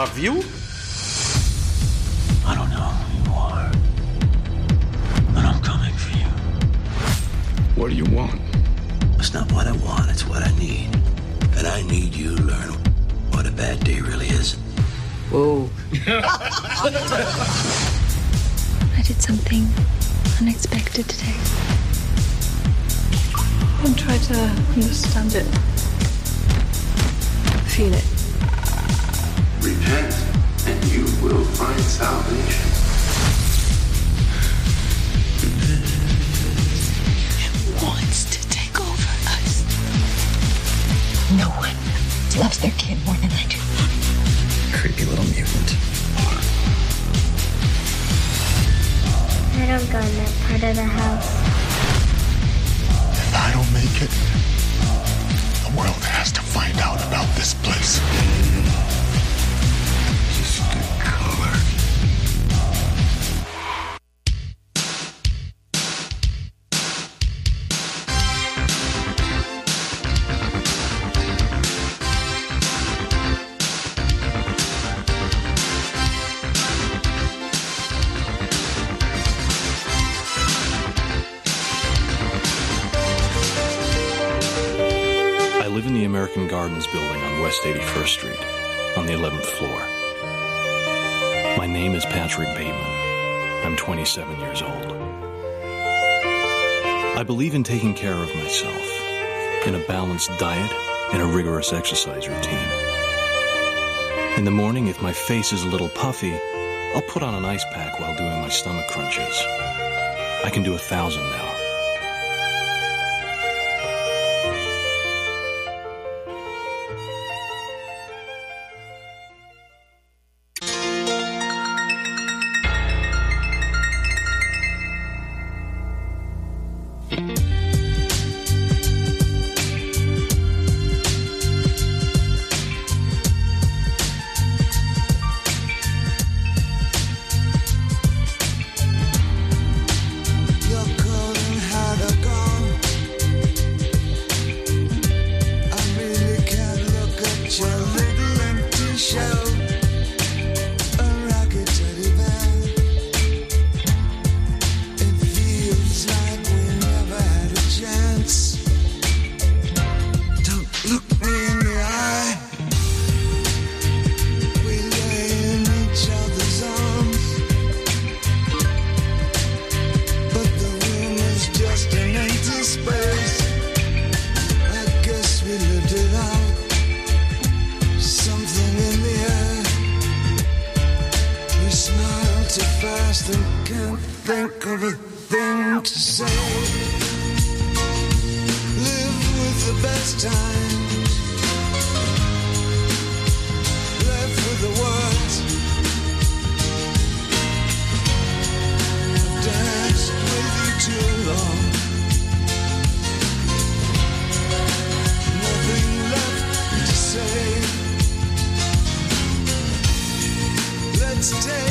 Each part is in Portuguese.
já viu? I don't know who you are, but I'm coming for you. What do you want? It's not what I want, it's what I need. And I need you to learn what a bad day really is. Whoa. I did something unexpected today. Don't try to understand it. Feel it. Repent, and you will find salvation. Wants to take over us. No one loves their kid more than I do. Creepy little mutant. I don't go in that part of the house. If I don't make it, the world has to find out about this place. Floor. My name is Patrick Bateman. I'm 27 years old. I believe in taking care of myself, in a balanced diet and a rigorous exercise routine. In the morning, if my face is a little puffy, I'll put on an ice pack while doing my stomach crunches. I can do a thousand now. today.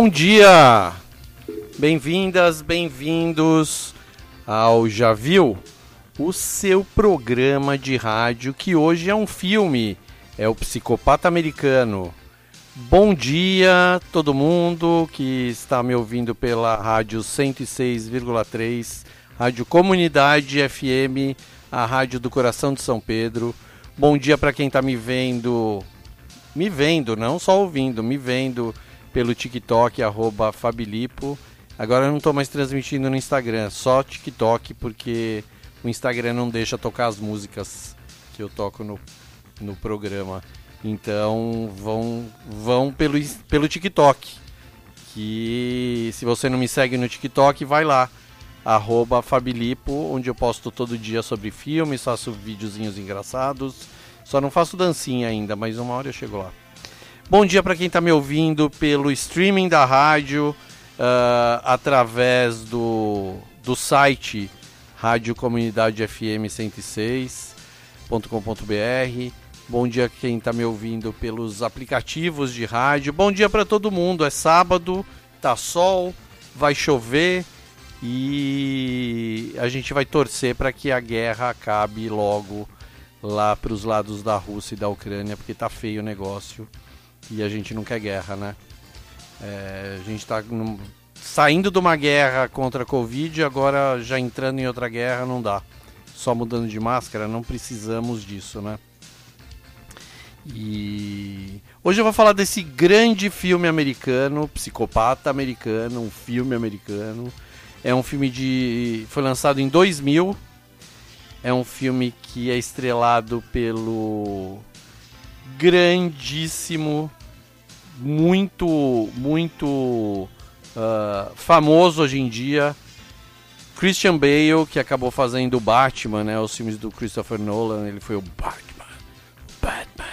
Bom dia! Bem-vindas, bem-vindos ao Já Viu? O seu programa de rádio que hoje é um filme, é o Psicopata Americano. Bom dia, todo mundo que está me ouvindo pela rádio 106,3, Rádio Comunidade FM, a rádio do coração de São Pedro. Bom dia para quem está me vendo, me vendo, não só ouvindo, me vendo pelo TikTok, arroba Fabilipo. Agora eu não estou mais transmitindo no Instagram, só TikTok, porque o Instagram não deixa tocar as músicas que eu toco no, no programa. Então vão, vão pelo, pelo TikTok. Que se você não me segue no TikTok, vai lá. Arroba Fabilipo, onde eu posto todo dia sobre filmes, faço videozinhos engraçados. Só não faço dancinha ainda, mas uma hora eu chego lá. Bom dia para quem está me ouvindo pelo streaming da rádio, uh, através do, do site Rádio Comunidade FM 106.com.br. Bom dia quem está me ouvindo pelos aplicativos de rádio. Bom dia para todo mundo. É sábado, tá sol, vai chover e a gente vai torcer para que a guerra acabe logo lá para os lados da Rússia e da Ucrânia, porque tá feio o negócio e a gente não quer guerra, né? É, a gente está saindo de uma guerra contra a Covid, agora já entrando em outra guerra não dá. Só mudando de máscara, não precisamos disso, né? E hoje eu vou falar desse grande filme americano, Psicopata Americano, um filme americano. É um filme de foi lançado em 2000. É um filme que é estrelado pelo grandíssimo, muito, muito uh, famoso hoje em dia, Christian Bale, que acabou fazendo o Batman, né? Os filmes do Christopher Nolan, ele foi o Batman. Batman.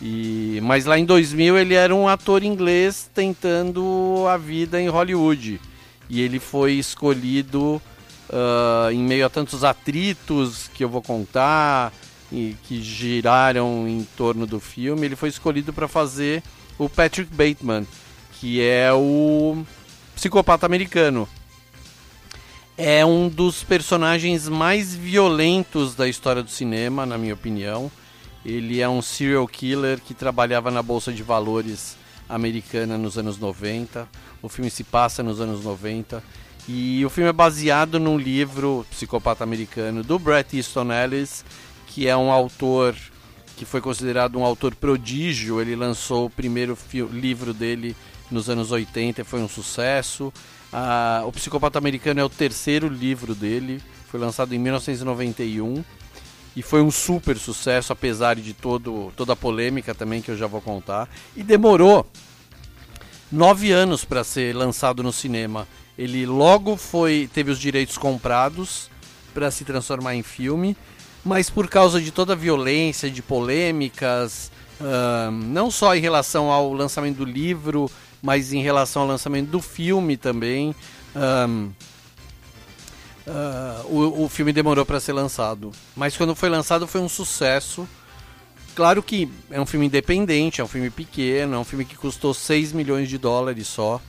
E, mas lá em 2000 ele era um ator inglês tentando a vida em Hollywood. E ele foi escolhido uh, em meio a tantos atritos que eu vou contar e que giraram em torno do filme. Ele foi escolhido para fazer o Patrick Bateman, que é o psicopata americano. É um dos personagens mais violentos da história do cinema, na minha opinião. Ele é um serial killer que trabalhava na bolsa de valores americana nos anos 90. O filme se passa nos anos 90 e o filme é baseado num livro Psicopata Americano do Bret Easton Ellis, que é um autor que foi considerado um autor prodígio. Ele lançou o primeiro livro dele nos anos 80 e foi um sucesso. Ah, o Psicopata Americano é o terceiro livro dele, foi lançado em 1991 e foi um super sucesso, apesar de todo, toda a polêmica também que eu já vou contar. E demorou nove anos para ser lançado no cinema. Ele logo foi teve os direitos comprados para se transformar em filme, mas por causa de toda a violência, de polêmicas, uh, não só em relação ao lançamento do livro, mas em relação ao lançamento do filme também. Um, uh, o, o filme demorou para ser lançado. Mas quando foi lançado foi um sucesso. Claro que é um filme independente, é um filme pequeno, é um filme que custou 6 milhões de dólares só.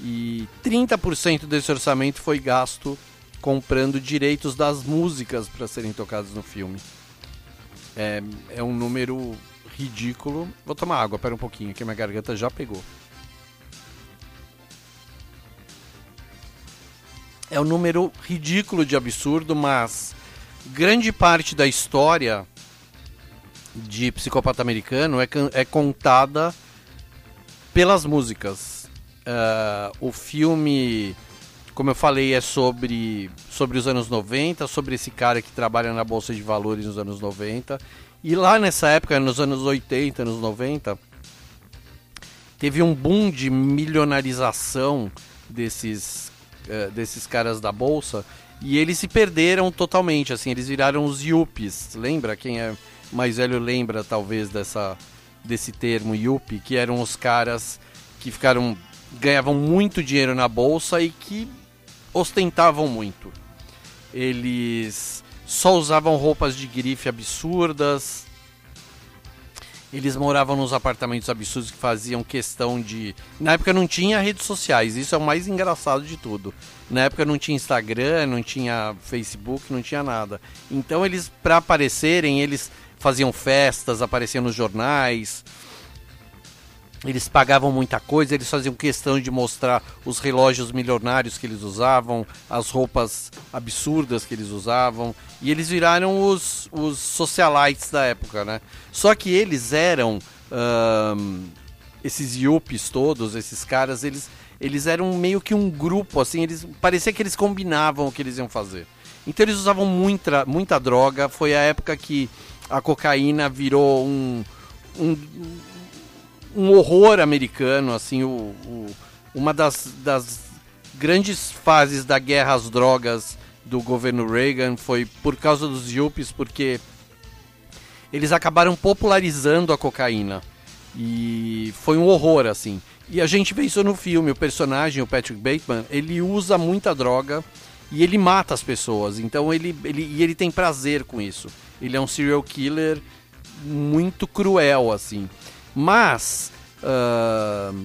E 30% desse orçamento foi gasto comprando direitos das músicas para serem tocadas no filme. É, é um número ridículo. Vou tomar água, pera um pouquinho, que minha garganta já pegou. É um número ridículo de absurdo, mas grande parte da história de Psicopata Americano é, é contada pelas músicas. Uh, o filme, como eu falei, é sobre, sobre os anos 90, sobre esse cara que trabalha na Bolsa de Valores nos anos 90. E lá nessa época, nos anos 80, anos 90, teve um boom de milionarização desses uh, desses caras da bolsa e eles se perderam totalmente, assim, eles viraram os yuppies. Lembra? Quem é mais velho lembra talvez dessa desse termo yuppie, que eram os caras que ficaram ganhavam muito dinheiro na bolsa e que ostentavam muito. Eles só usavam roupas de grife absurdas, eles moravam nos apartamentos absurdos que faziam questão de. Na época não tinha redes sociais, isso é o mais engraçado de tudo. Na época não tinha Instagram, não tinha Facebook, não tinha nada. Então eles, para aparecerem, eles faziam festas, apareciam nos jornais, eles pagavam muita coisa, eles faziam questão de mostrar os relógios milionários que eles usavam, as roupas absurdas que eles usavam, e eles viraram os, os socialites da época, né? Só que eles eram esses yuppies todos, esses caras, eles, eles eram meio que um grupo, assim, eles parecia que eles combinavam o que eles iam fazer. Então eles usavam muita, muita droga, foi a época que a cocaína virou um, um um horror americano, assim, o, o, uma das, das grandes fases da guerra às drogas do governo Reagan foi por causa dos yuppies, porque eles acabaram popularizando a cocaína. E foi um horror, assim. E a gente vê isso no filme. O personagem, o Patrick Bateman, ele usa muita droga e ele mata as pessoas. Então ele, ele, e ele tem prazer com isso. Ele é um serial killer muito cruel, assim. Mas, uh,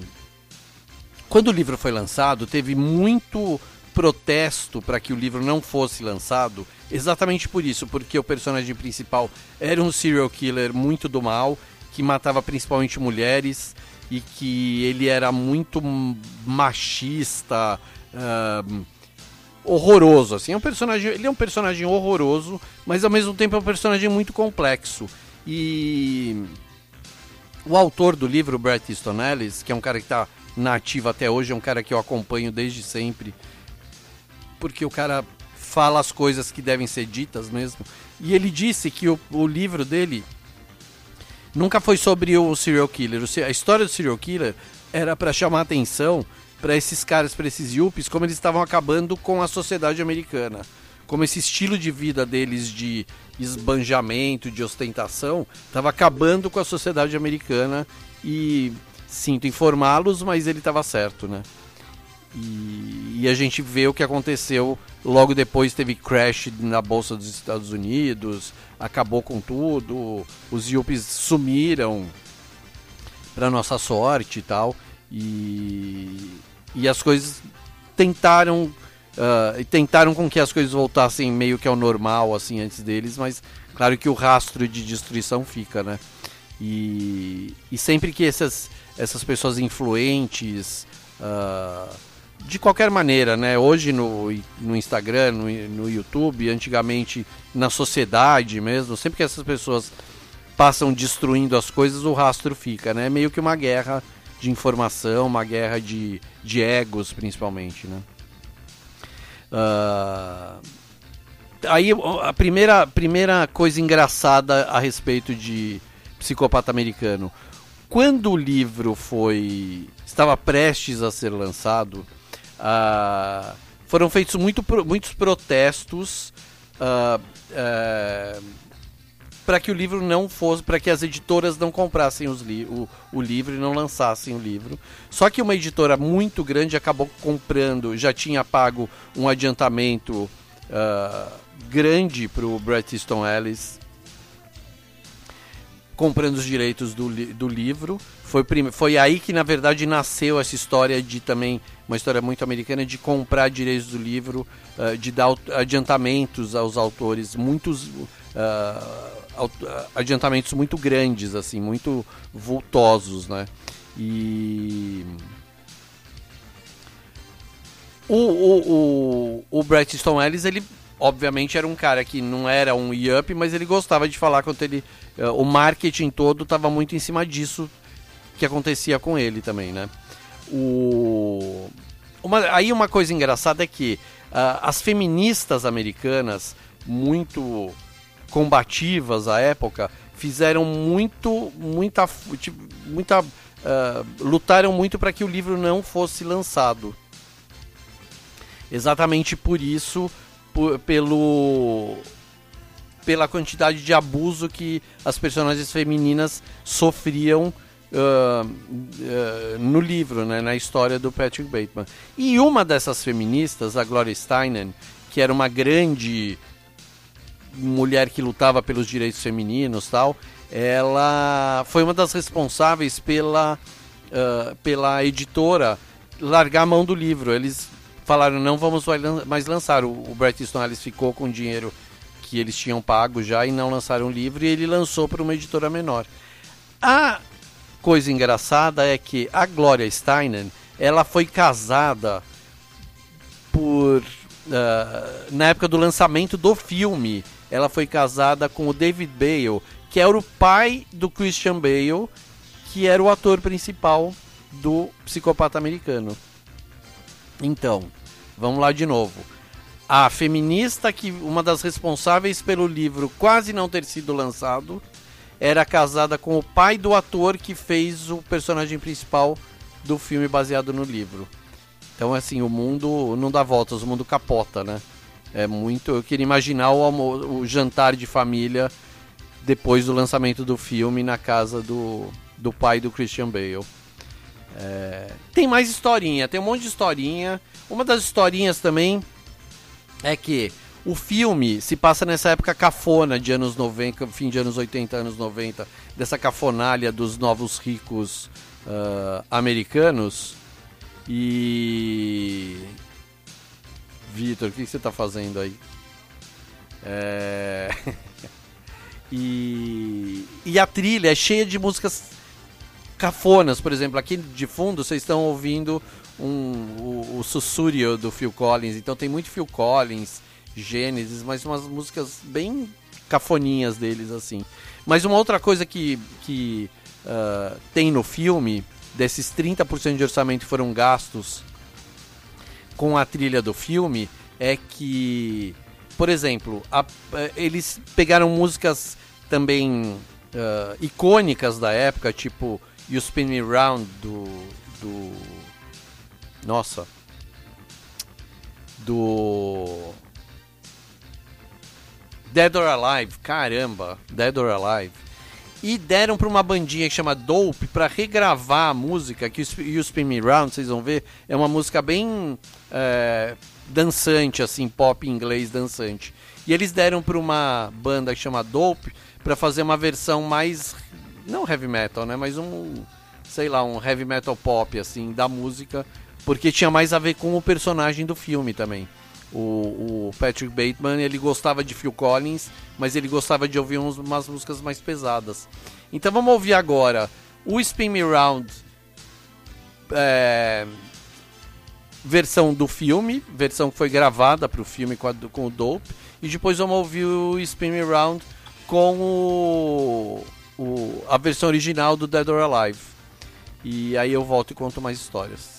quando o livro foi lançado, teve muito protesto para que o livro não fosse lançado, exatamente por isso, porque o personagem principal era um serial killer muito do mal, que matava principalmente mulheres e que ele era muito machista, uh, horroroso, assim, é um personagem, ele é um personagem horroroso, mas ao mesmo tempo é um personagem muito complexo. E o autor do livro, Bret Easton Ellis, que é um cara que está nativo até hoje, é um cara que eu acompanho desde sempre, porque o cara fala as coisas que devem ser ditas mesmo. E ele disse que o, o livro dele nunca foi sobre o serial killer. A história do serial killer era para chamar atenção para esses caras, para esses yuppies, como eles estavam acabando com a sociedade americana. Como esse estilo de vida deles de esbanjamento, de ostentação, estava acabando com a sociedade americana e sinto informá-los, mas ele estava certo, né? E, e, a gente vê o que aconteceu logo depois teve crash na bolsa dos Estados Unidos, acabou com tudo, os yuppies sumiram para nossa sorte e tal, e, e as coisas tentaram uh, tentaram com que as coisas voltassem meio que ao normal assim antes deles, mas claro que o rastro de destruição fica, né? E, e sempre que essas essas pessoas influentes uh, de qualquer maneira, né? Hoje no, no Instagram, no, no YouTube, antigamente na sociedade mesmo, sempre que essas pessoas passam destruindo as coisas, o rastro fica, né? É meio que uma guerra de informação, uma guerra de, de egos, principalmente, né? Uh, aí a primeira, primeira coisa engraçada a respeito de psicopata americano. Quando o livro foi estava prestes a ser lançado, Uh, foram feitos muito, muitos protestos uh, para que o livro não fosse, para que as editoras não comprassem os li o, o, livro e não lançassem o livro. Só que uma editora muito grande acabou comprando, já tinha pago um adiantamento grande para o Bret Easton Ellis, comprando os direitos do, li do livro. Foi, foi aí que, na verdade, nasceu essa história de também, uma história muito americana, de comprar direitos do livro, uh, de dar adiantamentos aos autores, muitos uh, adiantamentos muito grandes, assim, muito vultosos, né? E... O, o, o, o Bret Ellis, ele obviamente era um cara que não era um yup, mas ele gostava de falar quando ele... Uh, o marketing todo estava muito em cima disso que acontecia com ele também, né? O... Uma, aí uma coisa engraçada é que uh, as feministas americanas, muito combativas à época, fizeram muito, muita, tipo, muita, uh, lutaram muito para que o livro não fosse lançado. Exatamente por isso, por, pelo pela quantidade de abuso que as personagens femininas sofriam uh, uh, no livro, né, na história do Patrick Bateman. E uma dessas feministas, a Gloria Steinem, que era uma grande mulher que lutava pelos direitos femininos tal, ela foi uma das responsáveis pela, uh, pela editora largar a mão do livro. Eles falaram, não vamos mais lançar. O, o Bret Easton Ellis ficou com o dinheiro que eles tinham pago já e não lançaram o livro e ele lançou para uma editora menor. A coisa engraçada é que a Gloria Steinem, ela foi casada por uh, na época do lançamento do filme, ela foi casada com o David Bale, que era o pai do Christian Bale, que era o ator principal do Psicopata Americano. Então, vamos lá de novo. A feminista que uma das responsáveis pelo livro quase não ter sido lançado era casada com o pai do ator que fez o personagem principal do filme baseado no livro. Então, assim, o mundo não dá voltas, o mundo capota, né? É muito. Eu queria imaginar o, o jantar de família depois do lançamento do filme na casa do, do pai do Christian Bale. É... Tem mais historinha, tem um monte de historinha. Uma das historinhas também é que o filme se passa nessa época cafona de anos 90, fim de anos 80, anos 90, dessa cafonalha dos novos ricos uh, americanos. E. Vitor, o que você está fazendo aí? É... e... e a trilha é cheia de músicas cafonas, por exemplo. Aqui de fundo vocês estão ouvindo um, o, o do Phil Collins, então tem muito Phil Collins Gênesis, mas umas músicas bem cafoninhas deles, assim. Mas uma outra coisa que, que uh, tem no filme, desses 30% de orçamento foram gastos com a trilha do filme, é que, por exemplo, a, eles pegaram músicas também uh, icônicas da época, tipo You Spin Me Round do. do nossa. Do Dead or Alive, caramba, Dead or Alive. E deram pra uma bandinha que chama Dope pra regravar a música, que o Spin Me Round, vocês vão ver, é uma música bem é, dançante, assim, pop inglês dançante. E eles deram pra uma banda que chama Dope pra fazer uma versão mais, não heavy metal, né, mas um, sei lá, um heavy metal pop, assim, da música, porque tinha mais a ver com o personagem do filme também. O, o Patrick Bateman, ele gostava de Phil Collins, mas ele gostava de ouvir uns- umas músicas mais pesadas. Então vamos ouvir agora o Spin Me Round, é, versão do filme, versão que foi gravada para o filme com, a- com o Dope, e depois vamos ouvir o Spin Me Round com o, o- a versão original do Dead or Alive. E aí eu volto e conto mais histórias.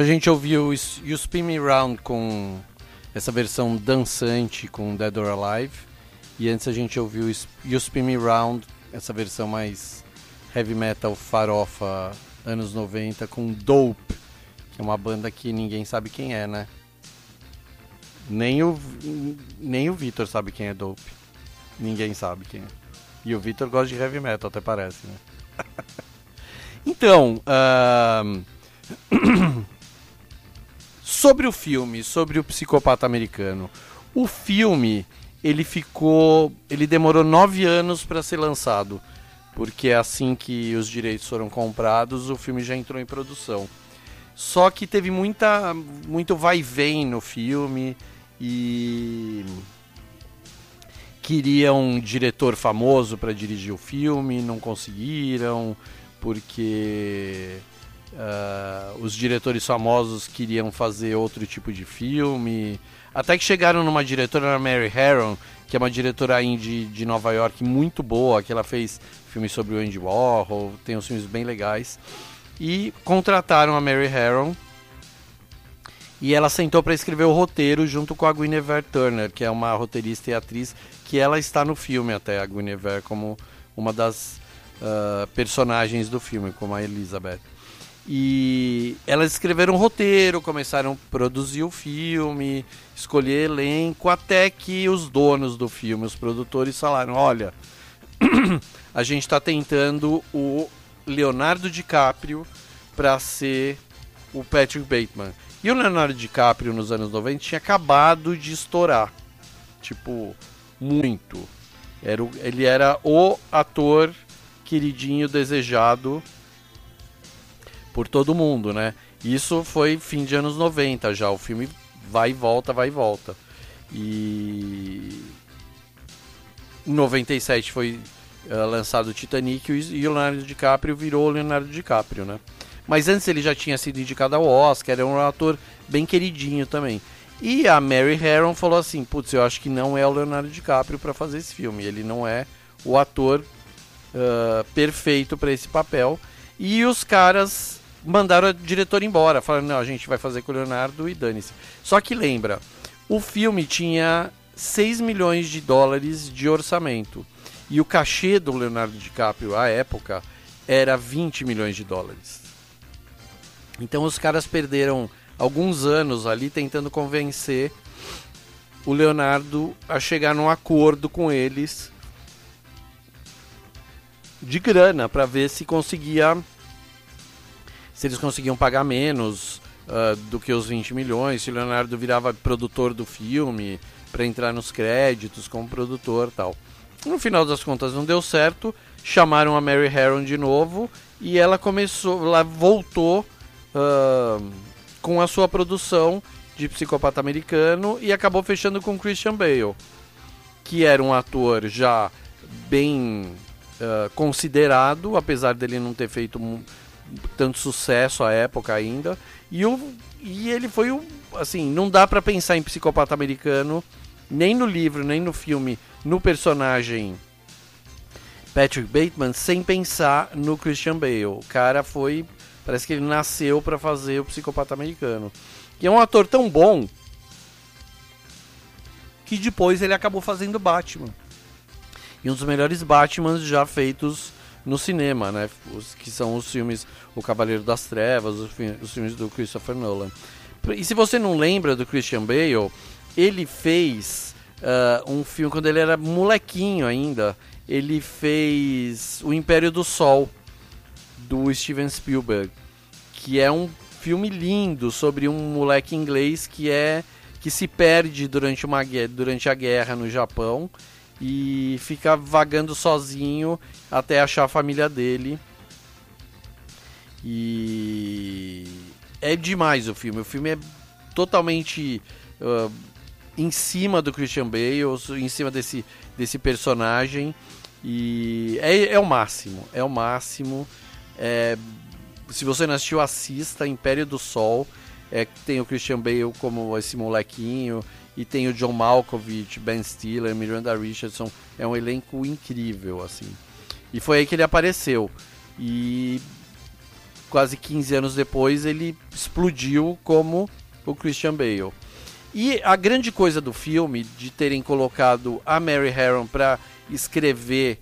A gente ouviu You Spin Me Round com essa versão dançante com Dead or Alive. E antes a gente ouviu You Spin Me Round, essa versão mais heavy metal farofa anos 90 com Dope, que é uma banda que ninguém sabe quem é, né? Nem o, nem o Vitor sabe quem é Dope. Ninguém sabe quem é. E o Vitor gosta de heavy metal, até parece, né? então, ahn, sobre o filme, sobre o psicopata americano. O filme, ele ficou, ele demorou nove anos para ser lançado, porque assim que os direitos foram comprados, o filme já entrou em produção. Só que teve muita, muito vai vem no filme e queriam um diretor famoso para dirigir o filme, não conseguiram, porque ah, os diretores famosos queriam fazer outro tipo de filme. Até que chegaram numa diretora, Mary Harron, que é uma diretora indie de Nova York muito boa, que ela fez filmes sobre o Andy Warhol, tem uns filmes bem legais. E contrataram a Mary Harron e ela sentou para escrever o roteiro junto com a Guinevere Turner, que é uma roteirista e atriz que ela está no filme até, a Guinevere, como uma das ah, personagens do filme, como a Elizabeth. E elas escreveram um roteiro, começaram a produzir o filme, escolher elenco, até que os donos do filme, os produtores, falaram: olha, a gente está tentando o Leonardo DiCaprio para ser o Patrick Bateman. E o Leonardo DiCaprio nos anos 90 tinha acabado de estourar. Tipo, muito. Era o- ele era o ator queridinho, desejado por todo mundo, né? Isso foi fim de anos 90 já. O filme vai e volta, vai e volta. E. Em 97 foi eh, lançado o Titanic e o Leonardo DiCaprio virou o Leonardo DiCaprio, né? Mas antes ele já tinha sido indicado ao Oscar, era um ator bem queridinho também. E a Mary Harron falou assim: putz, eu acho que não é o Leonardo DiCaprio para fazer esse filme. Ele não é o ator ah, perfeito para esse papel. E os caras mandaram a diretora embora, falando: não, a gente vai fazer com o Leonardo e dane-se. Só que lembra, o filme tinha 6 milhões de dólares de orçamento. E o cachê do Leonardo DiCaprio à época era 20 milhões de dólares. Então os caras perderam alguns anos ali tentando convencer o Leonardo a chegar num acordo com eles de grana para ver se conseguia se eles conseguiam pagar menos ah, do que os 20 milhões, se o Leonardo virava produtor do filme para entrar nos créditos como produtor tal. No final das contas não deu certo, chamaram a Mary Harron de novo e ela começou, ela voltou ah, com a sua produção de Psicopata Americano e acabou fechando com Christian Bale, que era um ator já bem ah, considerado, apesar dele não ter feito tanto sucesso à época ainda. E, o, e ele foi o. Assim, não dá pra pensar em Psicopata Americano, nem no livro, nem no filme, no personagem Patrick Bateman, sem pensar no Christian Bale. O cara foi. Parece que ele nasceu pra fazer o Psicopata Americano. E é um ator tão bom que depois ele acabou fazendo Batman. E um dos melhores Batmans já feitos no cinema, né? Os, que são os filmes O Cavaleiro das Trevas, os, os filmes do Christopher Nolan. E se você não lembra do Christian Bale, ele fez ah, um filme quando ele era molequinho ainda. Ele fez O Império do Sol, do Steven Spielberg, que é um filme lindo sobre um moleque inglês que é que se perde durante uma durante a guerra no Japão e fica vagando sozinho até achar a família dele. E é demais o filme. O filme é totalmente ah, em cima do Christian Bale, em cima desse, desse personagem. E é, é o máximo. É o máximo. É, se você não assistiu, assista Império do Sol. É, tem o Christian Bale como esse molequinho. E tem o John Malkovich, Ben Stiller, Miranda Richardson. É um elenco incrível, assim. E foi aí que ele apareceu. E quase 15 anos depois ele explodiu como o Christian Bale. E a grande coisa do filme, de terem colocado a Mary Harron para escrever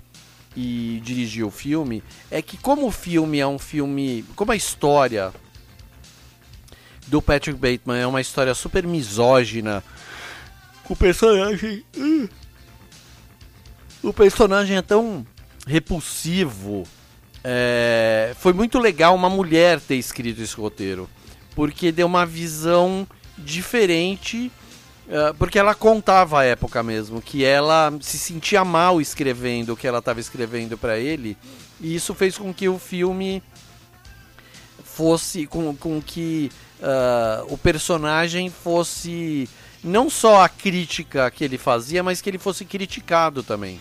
e dirigir o filme, é que como o filme é um filme, como a história do Patrick Bateman é uma história super misógina, o personagem, uh, o personagem é tão repulsivo. É, foi muito legal uma mulher ter escrito esse roteiro, porque deu uma visão diferente, é, porque ela contava a época mesmo, que ela se sentia mal escrevendo o que ela estava escrevendo para ele, e isso fez com que o filme fosse com, com que ah, o personagem fosse não só a crítica que ele fazia, mas que ele fosse criticado também.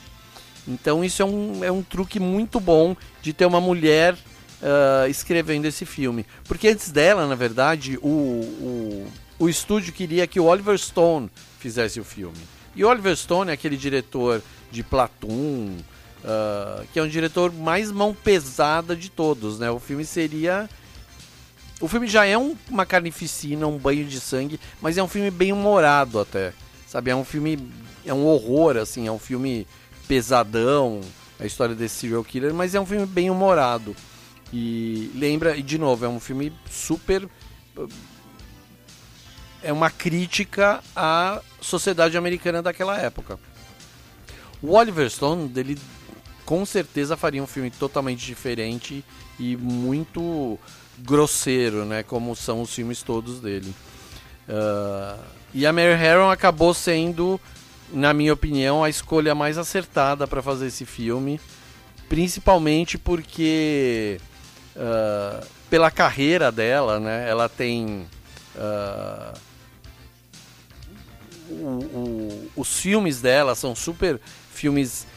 Então isso é um, é um truque muito bom de ter uma mulher ah, escrevendo esse filme. Porque antes dela, na verdade, o, o, o estúdio queria que o Oliver Stone fizesse o filme. E o Oliver Stone é aquele diretor de Platoon, ah, que é um diretor mais mão pesada de todos, né? O filme seria o filme já é um- uma carnificina, um banho de sangue, mas é um filme bem humorado até. Sabe, é um filme é um horror assim, é um filme pesadão, a história desse serial killer, mas é um filme bem humorado. E lembra, e de novo, é um filme super é uma crítica à sociedade americana daquela época. O Oliver Stone, ele com certeza faria um filme totalmente diferente e muito grosseiro, né? Como são os filmes todos dele. Ah, e a Mary Harron acabou sendo, na minha opinião, a escolha mais acertada para fazer esse filme, principalmente porque ah, pela carreira dela, né? Ela tem ah, o- o- os filmes dela são super filmes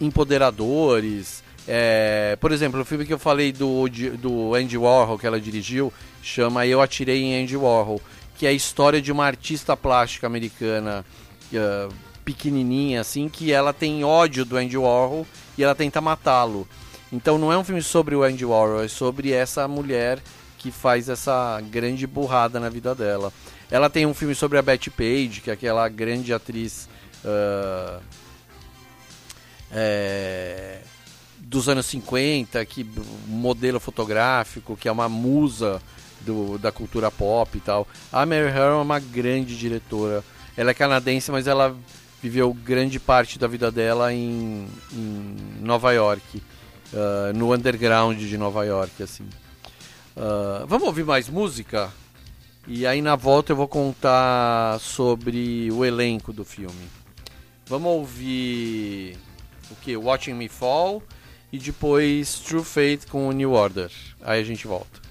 empoderadores. É, por exemplo, o filme que eu falei do, do Andy Warhol, que ela dirigiu, chama Eu Atirei em Andy Warhol, que é a história de uma artista plástica americana eh, pequenininha, assim, que ela tem ódio do Andy Warhol e ela tenta matá-lo. Então não é um filme sobre o Andy Warhol, é sobre essa mulher que faz essa grande burrada na vida dela. Ela tem um filme sobre a Betty Page, que é aquela grande atriz ah, é, dos anos 50, que modelo fotográfico, que é uma musa do- da cultura pop e tal. A Mary Harron é uma grande diretora. Ela é canadense, mas ela viveu grande parte da vida dela em, em Nova York, ah, no underground de Nova York, assim. Ah, vamos ouvir mais música? E aí na volta eu vou contar sobre o elenco do filme. Vamos ouvir o que? Watching Me Fall e depois True Fate com o New Order. Aí a gente volta.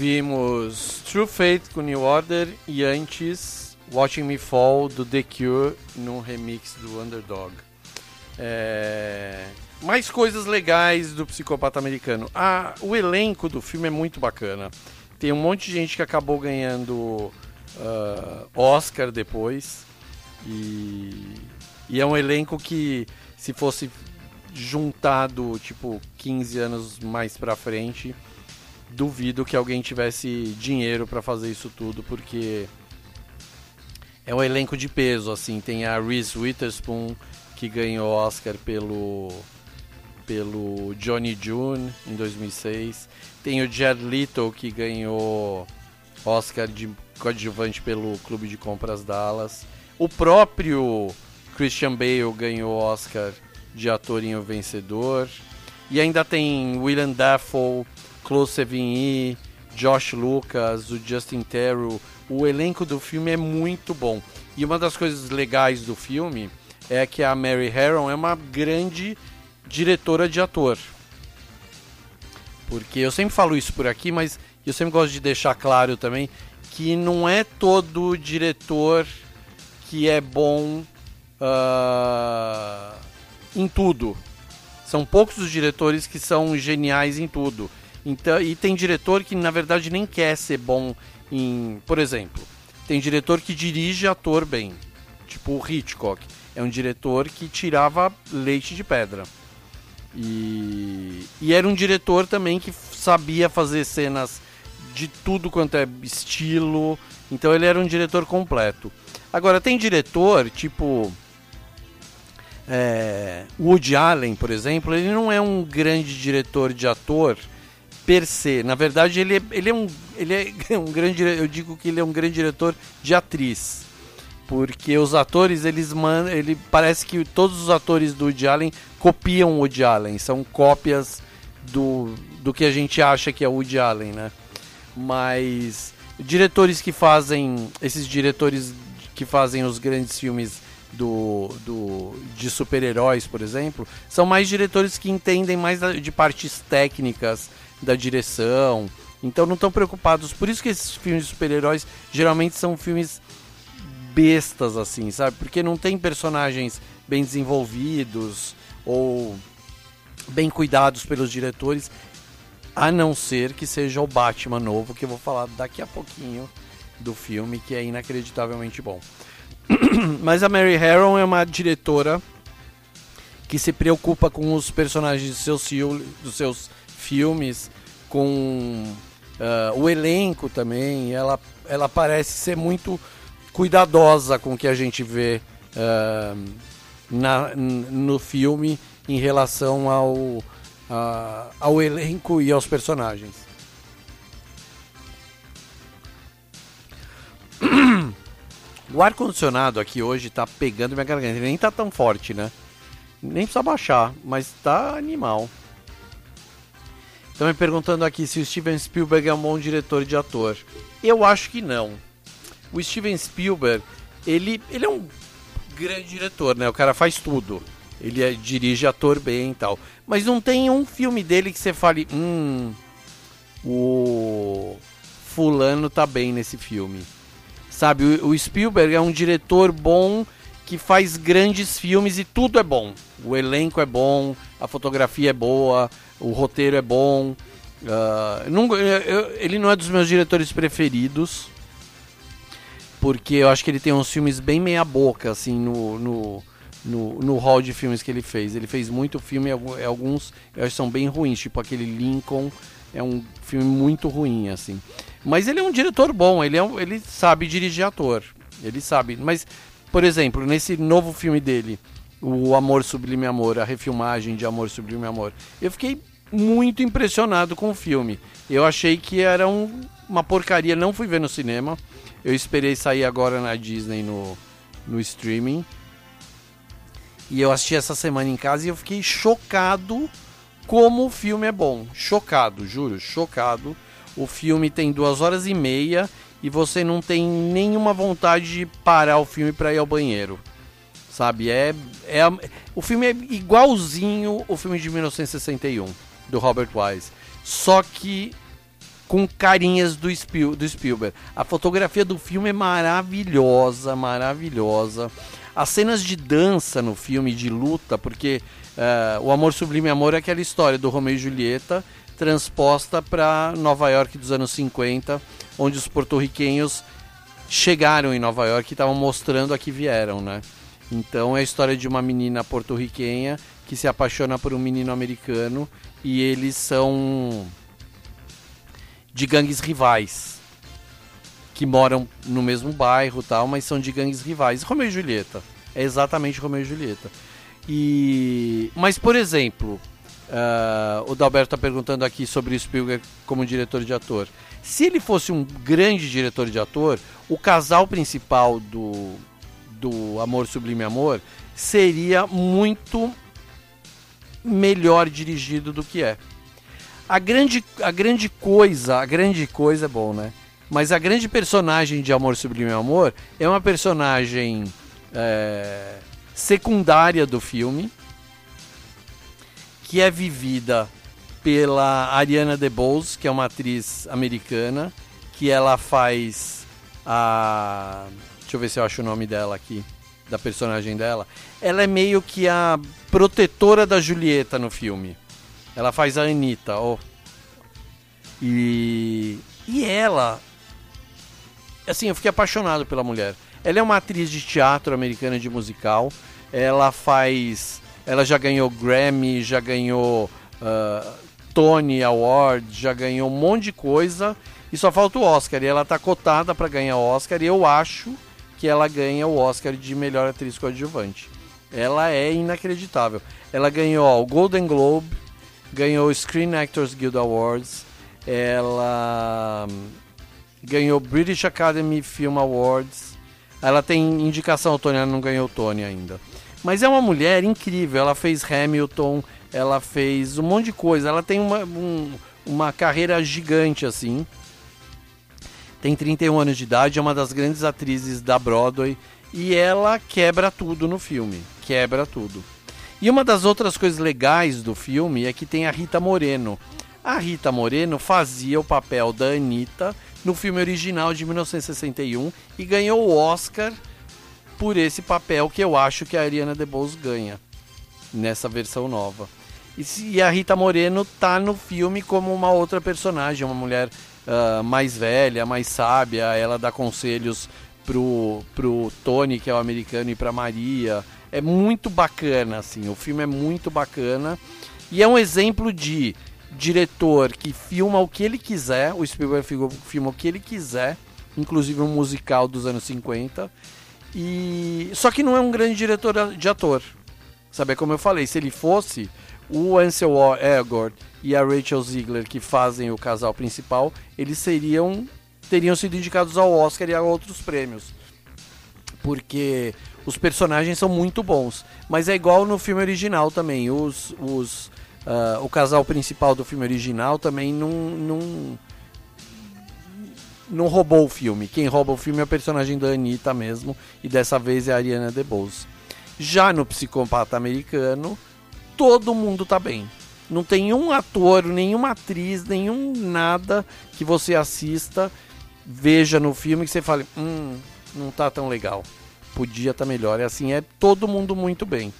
Ouvimos True Fate com New Order e antes Watching Me Fall do The Cure num remix do Underdog. É, Mais coisas legais do Psicopata Americano. Ah, o elenco do filme é muito bacana. Tem um monte de gente que acabou ganhando ah, Oscar depois. E, e é um elenco que, se fosse juntado, tipo, 15 anos mais pra frente, duvido que alguém tivesse dinheiro pra fazer isso tudo, porque é um elenco de peso, assim. Tem a Reese Witherspoon, que ganhou Oscar pelo, pelo Johnny June em 2006. Tem o Jared Leto, que ganhou Oscar de coadjuvante pelo Clube de Compras Dallas. O próprio Christian Bale ganhou Oscar de ator em O Vencedor. E ainda tem William Dafoe, Chloe Sevigny, Josh Lucas, o Justin Theroux. O elenco do filme é muito bom. E uma das coisas legais do filme é que a Mary Harron é uma grande diretora de ator. Porque eu sempre falo isso por aqui, mas eu sempre gosto de deixar claro também que não é todo diretor que é bom ah, em tudo. São poucos os diretores que são geniais em tudo. Então, e tem diretor que na verdade nem quer ser bom em, por exemplo, tem diretor que dirige ator bem, tipo o Hitchcock. É um diretor que tirava leite de pedra. E, e era um diretor também que sabia fazer cenas de tudo quanto é estilo. Então ele era um diretor completo. Agora tem diretor tipo é, Woody Allen, por exemplo, ele não é um grande diretor de ator per se. Na verdade, ele é, ele é, um, ele é um grande. Eu digo que ele é um grande diretor de atriz. Porque os atores, eles mandam. Ele parece que todos os atores do Woody Allen copiam o Woody Allen. São cópias do, do que a gente acha que é o Woody Allen, né? Mas diretores que fazem. Esses diretores que fazem os grandes filmes do, do de super-heróis, por exemplo, são mais diretores que entendem mais de partes técnicas da direção. Então não estão preocupados. Por isso que esses filmes de super-heróis geralmente são filmes bestas, assim, sabe? Porque não tem personagens bem desenvolvidos ou bem cuidados pelos diretores, a não ser que seja o Batman novo, que eu vou falar daqui a pouquinho do filme, que é inacreditavelmente bom. Mas a Mary Harron é uma diretora que se preocupa com os personagens dos seus, dos seus filmes, com uh, o elenco também. Ela, ela parece ser muito cuidadosa com o que a gente vê uh, na, no filme em relação ao, uh, ao elenco e aos personagens. O ar-condicionado aqui hoje tá pegando minha garganta. Ele nem tá tão forte, né? Nem precisa baixar, mas tá animal. Me perguntando aqui se o Steven Spielberg é um bom diretor de ator. Eu acho que não. O Steven Spielberg, ele, ele é um grande diretor, né? O cara faz tudo. Ele é, dirige ator bem e tal. Mas não tem um filme dele que você fale, hum, o fulano tá bem nesse filme. Sabe, o, o Spielberg é um diretor bom que faz grandes filmes e tudo é bom. O elenco é bom, a fotografia é boa, o roteiro é bom. Uh, não, eu, ele não é dos meus diretores preferidos, porque eu acho que ele tem uns filmes bem meia boca, assim, no, no, no, no hall de filmes que ele fez. Ele fez muito filme, alguns eu acho são bem ruins, tipo aquele Lincoln, é um filme muito ruim, assim. Mas ele é um diretor bom, ele, é ele sabe dirigir ator. Ele sabe. Mas, por exemplo, nesse novo filme dele, O Amor Sublime Amor, a refilmagem de Amor Sublime Amor, eu fiquei muito impressionado com o filme. Eu achei que era um, uma porcaria, não fui ver no cinema. Eu esperei sair agora na Disney no, no streaming. E eu assisti essa semana em casa e eu fiquei chocado como o filme é bom. Chocado, juro, chocado o filme tem duas horas e meia e você não tem nenhuma vontade de parar o filme para ir ao banheiro. Sabe? É, é, o filme é igualzinho o filme de 1961 do Robert Wise. Só que com carinhas do, Spiel, do Spielberg. A fotografia do filme é maravilhosa, maravilhosa. As cenas de dança no filme, de luta, porque uh, o Amor Sublime Amor é aquela história do Romeu e Julieta transposta para Nova York dos anos 50, onde os porto-riquenhos chegaram em Nova York e estavam mostrando a que vieram, né? Então é a história de uma menina porto-riquenha que se apaixona por um menino americano e eles são de gangues rivais que moram no mesmo bairro tal, mas são de gangues rivais. Romeu e Julieta é exatamente Romeu e Julieta. E mas por exemplo, Uh, o Dalberto está perguntando aqui sobre o Spielberg como diretor de ator. Se ele fosse um grande diretor de ator, o casal principal do, do Amor Sublime Amor seria muito melhor dirigido do que é. A grande, a grande coisa, a grande coisa é bom, né? Mas a grande personagem de Amor Sublime Amor é uma personagem é, secundária do filme que é vivida pela Ariana DeBose, que é uma atriz americana, que ela faz a. Deixa eu ver se eu acho o nome dela aqui. Da personagem dela. Ela é meio que a protetora da Julieta no filme. Ela faz a Anitta, ó. E. E ela. Assim, eu fiquei apaixonado pela mulher. Ela é uma atriz de teatro americana de musical. Ela faz. Ela já ganhou Grammy, já ganhou uh, Tony Award, já ganhou um monte de coisa. E só falta o Oscar. E ela tá cotada para ganhar o Oscar. E eu acho que ela ganha o Oscar de melhor atriz coadjuvante. Ela é inacreditável. Ela ganhou o Golden Globe, ganhou o Screen Actors Guild Awards, ela hum, ganhou British Academy Film Awards. Ela tem indicação ao Tony, ela não ganhou o Tony ainda. Mas é uma mulher incrível. Ela fez Hamilton, ela fez um monte de coisa. Ela tem uma, um, uma carreira gigante assim. Tem 31 anos de idade, é uma das grandes atrizes da Broadway e ela quebra tudo no filme, quebra tudo. E uma das outras coisas legais do filme é que tem a Rita Moreno. A Rita Moreno fazia o papel da Anitta no filme original de 1961 e ganhou o Oscar por esse papel que eu acho que a Ariana DeBose ganha nessa versão nova. E, a Rita Moreno tá no filme como uma outra personagem, uma mulher uh, mais velha, mais sábia, ela dá conselhos pro, pro Tony, que é o americano, e pra Maria. É muito bacana, assim, o filme é muito bacana. E é um exemplo de diretor que filma o que ele quiser, o Spielberg filma o que ele quiser, inclusive um musical dos anos 50. E só que não é um grande diretor de ator. Sabe, é como eu falei, se ele fosse o Ansel Elgort e a Rachel Ziegler que fazem o casal principal, eles seriam teriam sido indicados ao Oscar e a outros prêmios. Porque os personagens são muito bons. Mas é igual no filme original também. Os, os, uh, o casal principal do filme original também não, não, não roubou o filme. Quem rouba o filme é a personagem da Anitta mesmo. E dessa vez é a Ariana DeBose. Já no Psicopata Americano, todo mundo tá bem. Não tem um ator, nenhuma atriz, nenhum nada que você assista, veja no filme que você fale, hum, não tá tão legal. Podia estar tá melhor. É assim, é todo mundo muito bem.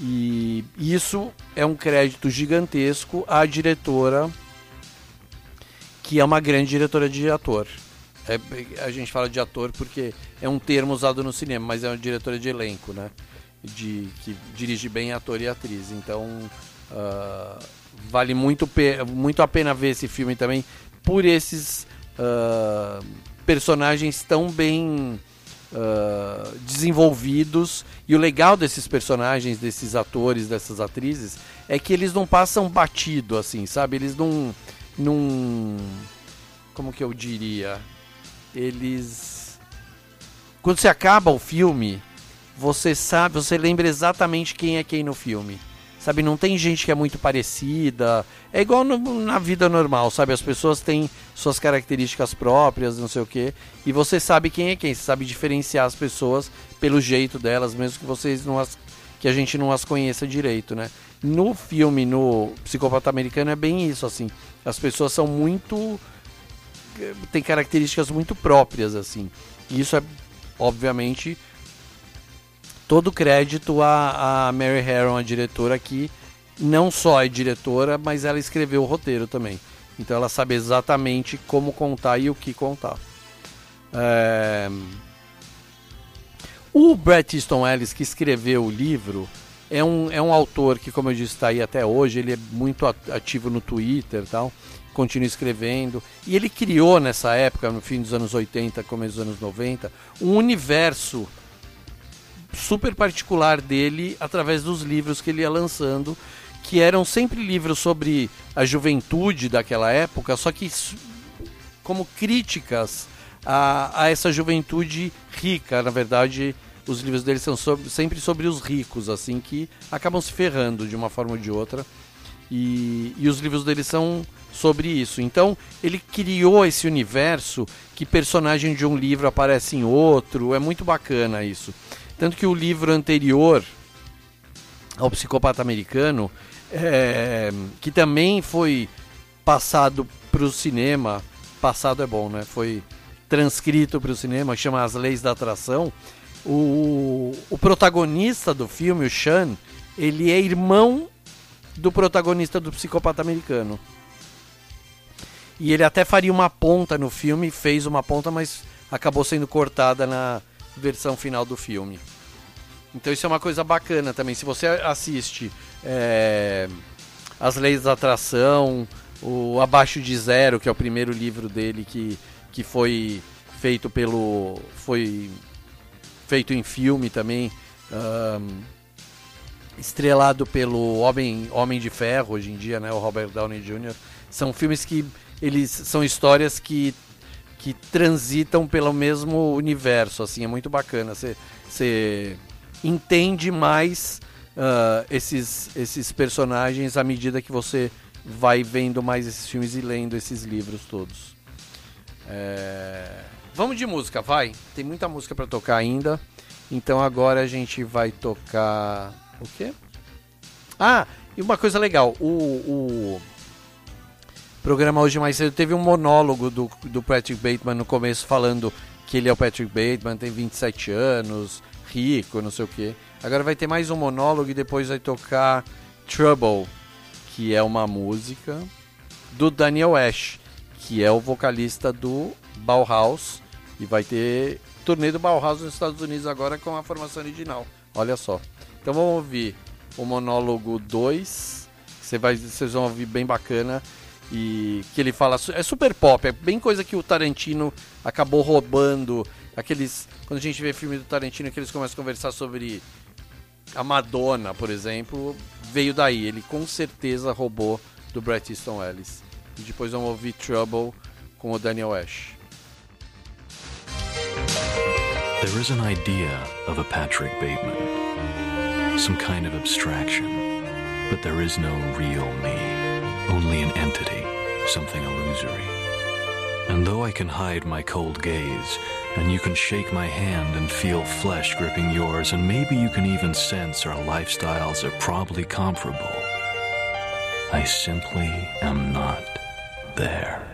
E isso é um crédito gigantesco à diretora, que é uma grande diretora de ator. É, a gente fala de ator porque é um termo usado no cinema, mas é uma diretora de elenco, né? De, que dirige bem ator e atriz. Então uh, vale muito, muito a pena ver esse filme também por esses uh, personagens tão bem uh, desenvolvidos. E o legal desses personagens, desses atores, dessas atrizes, é que eles não passam batido, assim, sabe? Eles não. não como que eu diria? Eles. Quando você acaba o filme, você sabe, você lembra exatamente quem é quem no filme. Sabe, não tem gente que é muito parecida. É igual no, na vida normal, sabe? As pessoas têm suas características próprias, não sei o quê. E você sabe quem é quem. Você sabe diferenciar as pessoas pelo jeito delas, mesmo que vocês não as, que a gente não as conheça direito, né? No filme, no Psicopata Americano, é bem isso, assim. As pessoas são muito. têm características muito próprias, assim. E isso é, obviamente, todo crédito a, a Mary Harron, a diretora, que não só é diretora, mas ela escreveu o roteiro também. Então ela sabe exatamente como contar e o que contar. É... O Bret Easton Ellis, que escreveu o livro, é um, é um autor que, como eu disse, está aí até hoje. Ele é muito ativo no Twitter tal, continua escrevendo. E ele criou nessa época, no fim dos anos 80, começo dos anos 90, um universo super particular dele através dos livros que ele ia lançando, que eram sempre livros sobre a juventude daquela época, só que como críticas a, a essa juventude rica. Na verdade, os livros dele são sobre, sempre sobre os ricos, assim, que acabam se ferrando de uma forma ou de outra. E, e os livros dele são sobre isso. Então, ele criou esse universo que personagem de um livro aparece em outro. É muito bacana isso. Tanto que o livro anterior ao Psicopata Americano, é, que também foi passado para o cinema, passado é bom, né? Foi transcrito para o cinema, chama As Leis da Atração. O, o protagonista do filme, o Sean, ele é irmão do protagonista do Psicopata Americano. E ele até faria uma ponta no filme, fez uma ponta, mas acabou sendo cortada na versão final do filme. Então isso é uma coisa bacana também. Se você assiste é, As Leis da Atração, o Abaixo de Zero, que é o primeiro livro dele que, que foi feito pelo. foi feito em filme também. ahn, estrelado pelo Homem, Homem de Ferro hoje em dia, né, o Robert Downey Jr. São filmes que eles são histórias que que transitam pelo mesmo universo, assim, é muito bacana. Você entende mais ah, esses esses personagens à medida que você vai vendo mais esses filmes e lendo esses livros todos. É, Vamos de música, vai. Tem muita música para tocar ainda. Então agora a gente vai tocar o quê? Ah, e uma coisa legal, o, o programa hoje mais cedo teve um monólogo do, do Patrick Bateman no começo falando que ele é o Patrick Bateman, tem 27 anos, rico, não sei o quê. Agora vai ter mais um monólogo e depois vai tocar Trouble, que é uma música do Daniel Ash, que é o vocalista do Bauhaus e vai ter turnê do Bauhaus nos Estados Unidos agora com a formação original. Olha só. Então vamos ouvir o monólogo 2. Você vai, vocês vão ouvir bem bacana e que ele fala é super pop, é bem coisa que o Tarantino acabou roubando. Aqueles quando a gente vê filme do Tarantino que eles começam a conversar sobre a Madonna, por exemplo, veio daí. Ele com certeza roubou do Bret Easton Ellis. E depois vamos ouvir Trouble com o Daniel Ash. There is an idea of a Patrick Bateman, some kind of abstraction, but there is no real me, only an entity, something illusory. And though I can hide my cold gaze, and you can shake my hand and feel flesh gripping yours, and maybe you can even sense our lifestyles are probably comparable, I simply am not there.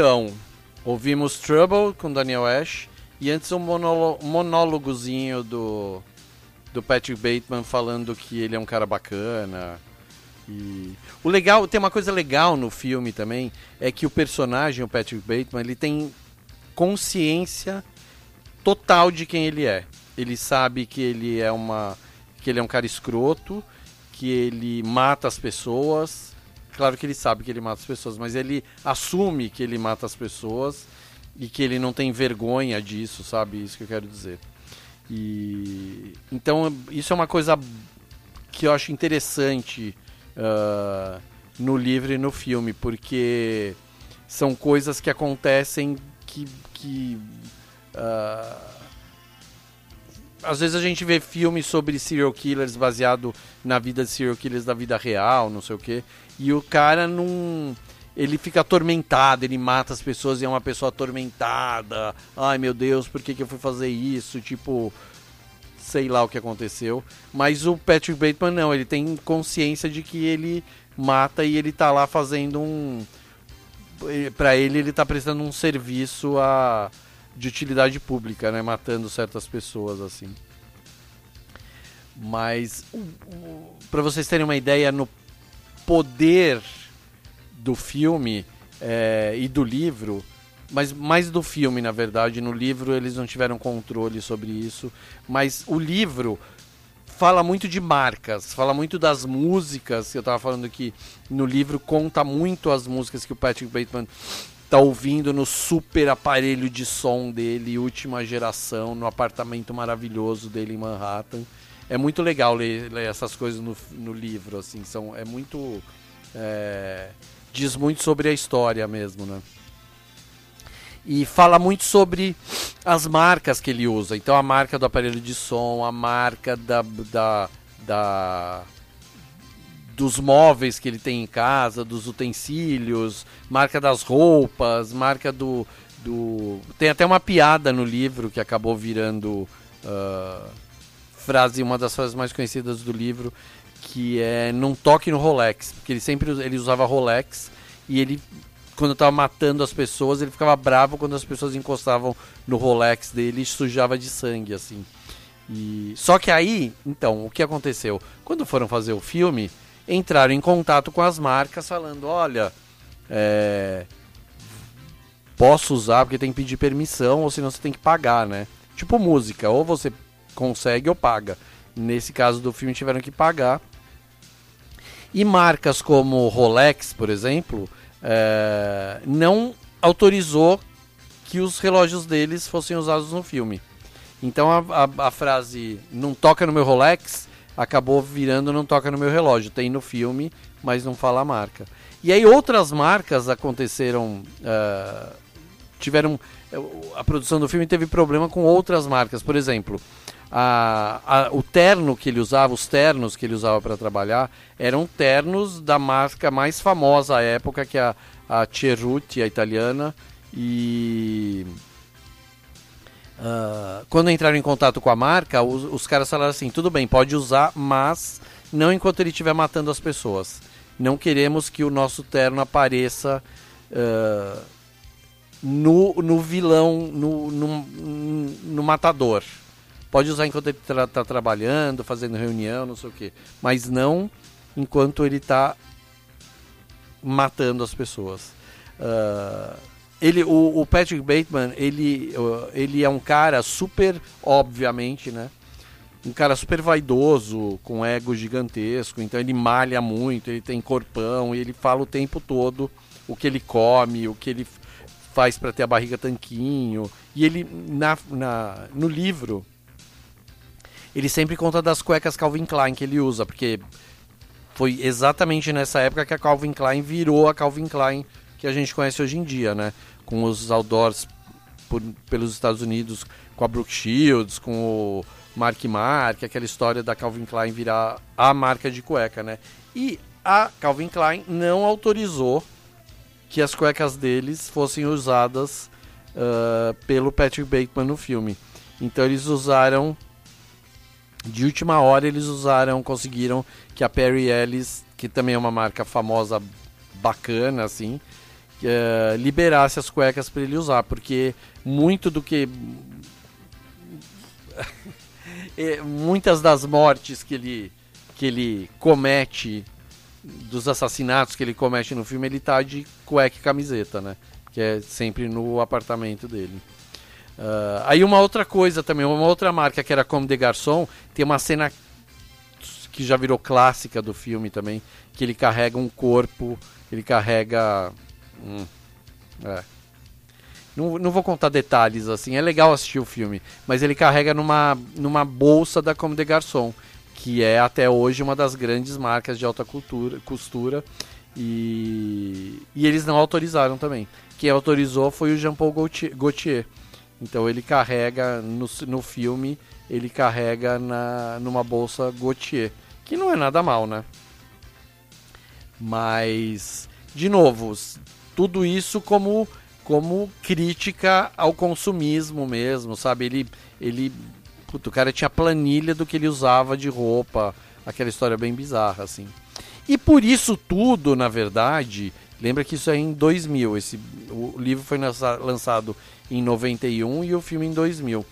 Então, ouvimos Trouble com Daniel Ash e antes um monólo- monólogozinho do, do Patrick Bateman falando que ele é um cara bacana. E o legal, tem uma coisa legal no filme também, é que o personagem, o Patrick Bateman, ele tem consciência total de quem ele é. Ele sabe que ele é uma que ele é um cara escroto, que ele mata as pessoas. Claro que ele sabe que ele mata as pessoas, mas ele assume que ele mata as pessoas e que ele não tem vergonha disso, sabe? Isso que eu quero dizer. E então isso é uma coisa que eu acho interessante ah, no livro e no filme, porque são coisas que acontecem que, que ah, às vezes a gente vê filmes sobre serial killers baseado na vida de serial killers da vida real, não sei o que, e o cara não ele fica atormentado, ele mata as pessoas e é uma pessoa atormentada. Ai meu Deus, por que, que eu fui fazer isso? Tipo, sei lá o que aconteceu. Mas o Patrick Bateman não, ele tem consciência de que ele mata e ele tá lá fazendo um. Pra ele, ele tá prestando um serviço a... de utilidade pública, né? Matando certas pessoas, assim. Mas, pra vocês terem uma ideia, no poder do filme é, e do livro, mas mais do filme, na verdade. No livro eles não tiveram controle sobre isso, mas o livro fala muito de marcas, fala muito das músicas, eu tava falando que no livro conta muito as músicas que o Patrick Bateman tá ouvindo no super aparelho de som dele, última geração, no apartamento maravilhoso dele em Manhattan. É muito legal ler, ler essas coisas no, no livro, assim, são, é muito... é, diz muito sobre a história mesmo, né? E fala muito sobre as marcas que ele usa. Então a marca do aparelho de som, a marca da, da, da dos móveis que ele tem em casa, dos utensílios, marca das roupas, marca do, do tem até uma piada no livro que acabou virando ah, frase uma das frases mais conhecidas do livro que é não toque no Rolex, porque ele sempre ele usava Rolex e ele quando estava matando as pessoas, ele ficava bravo quando as pessoas encostavam no Rolex dele e sujava de sangue assim. E só que aí, então, o que aconteceu? Quando foram fazer o filme, entraram em contato com as marcas falando, olha, é, posso usar porque tem que pedir permissão ou senão você tem que pagar, né? Tipo música, ou você consegue ou paga. Nesse caso do filme tiveram que pagar. E marcas como Rolex, por exemplo, é, não autorizou que os relógios deles fossem usados no filme. Então a, a- a frase não toca no meu Rolex acabou virando não toca no meu relógio. Tem no filme, mas não fala a marca. E aí outras marcas aconteceram. é, tiveram. A produção do filme teve problema com outras marcas. Por exemplo, a- a- o terno que ele usava, os ternos que ele usava para trabalhar, eram ternos da marca mais famosa à época, que é a, a Cerruti, a italiana. E. ah, quando entraram em contato com a marca, os, os caras falaram assim: tudo bem, pode usar, mas não enquanto ele estiver matando as pessoas. Não queremos que o nosso terno apareça ah, no, no vilão, no, no, no matador. Pode usar enquanto ele está trabalhando, fazendo reunião, não sei o que. Mas não enquanto ele está matando as pessoas. Ah, ele, o, o Patrick Bateman, ele, uh, ele é um cara super, obviamente, né? Um cara super vaidoso, com ego gigantesco, então ele malha muito, ele tem corpão, e ele fala o tempo todo o que ele come, o que ele faz para ter a barriga tanquinho. E ele, na, na, no livro, ele sempre conta das cuecas Calvin Klein que ele usa, porque foi exatamente nessa época que a Calvin Klein virou a Calvin Klein que a gente conhece hoje em dia, né? Com os outdoors por- pelos Estados Unidos, com a Brooke Shields, com o Mark Mark, aquela história da Calvin Klein virar a marca de cueca, né? E a Calvin Klein não autorizou que as cuecas deles fossem usadas ah, pelo Patrick Bateman no filme. Então eles usaram de última hora eles usaram, conseguiram que a Perry Ellis, que também é uma marca famosa bacana assim, eh, liberasse as cuecas para ele usar, porque muito do que eh, muitas das mortes que ele que ele comete dos assassinatos que ele comete no filme, ele tá de cueca e camiseta, né? Que é sempre no apartamento dele. Ah, aí uma outra coisa também, uma outra marca que era Comme des Garçons, tem uma cena que já virou clássica do filme também, que ele carrega um corpo, ele carrega. Hum, é. Não, não vou contar detalhes assim, é legal assistir o filme, mas ele carrega numa, numa bolsa da Comme des Garçons, que é até hoje uma das grandes marcas de alta cultura, costura. E, e eles não autorizaram também. Quem autorizou foi o Jean-Paul Gaultier- Gaultier. Então ele carrega no, no filme, ele carrega na, numa bolsa Gaultier, que não é nada mal, né? Mas, de novo, tudo isso como, como crítica ao consumismo mesmo, sabe? Ele, ele, puto, o cara tinha planilha do que ele usava de roupa, aquela história bem bizarra, assim. E por isso tudo, na verdade, lembra que isso é em 2000, esse, o livro foi lança- lançado em 91 e o filme em 2000.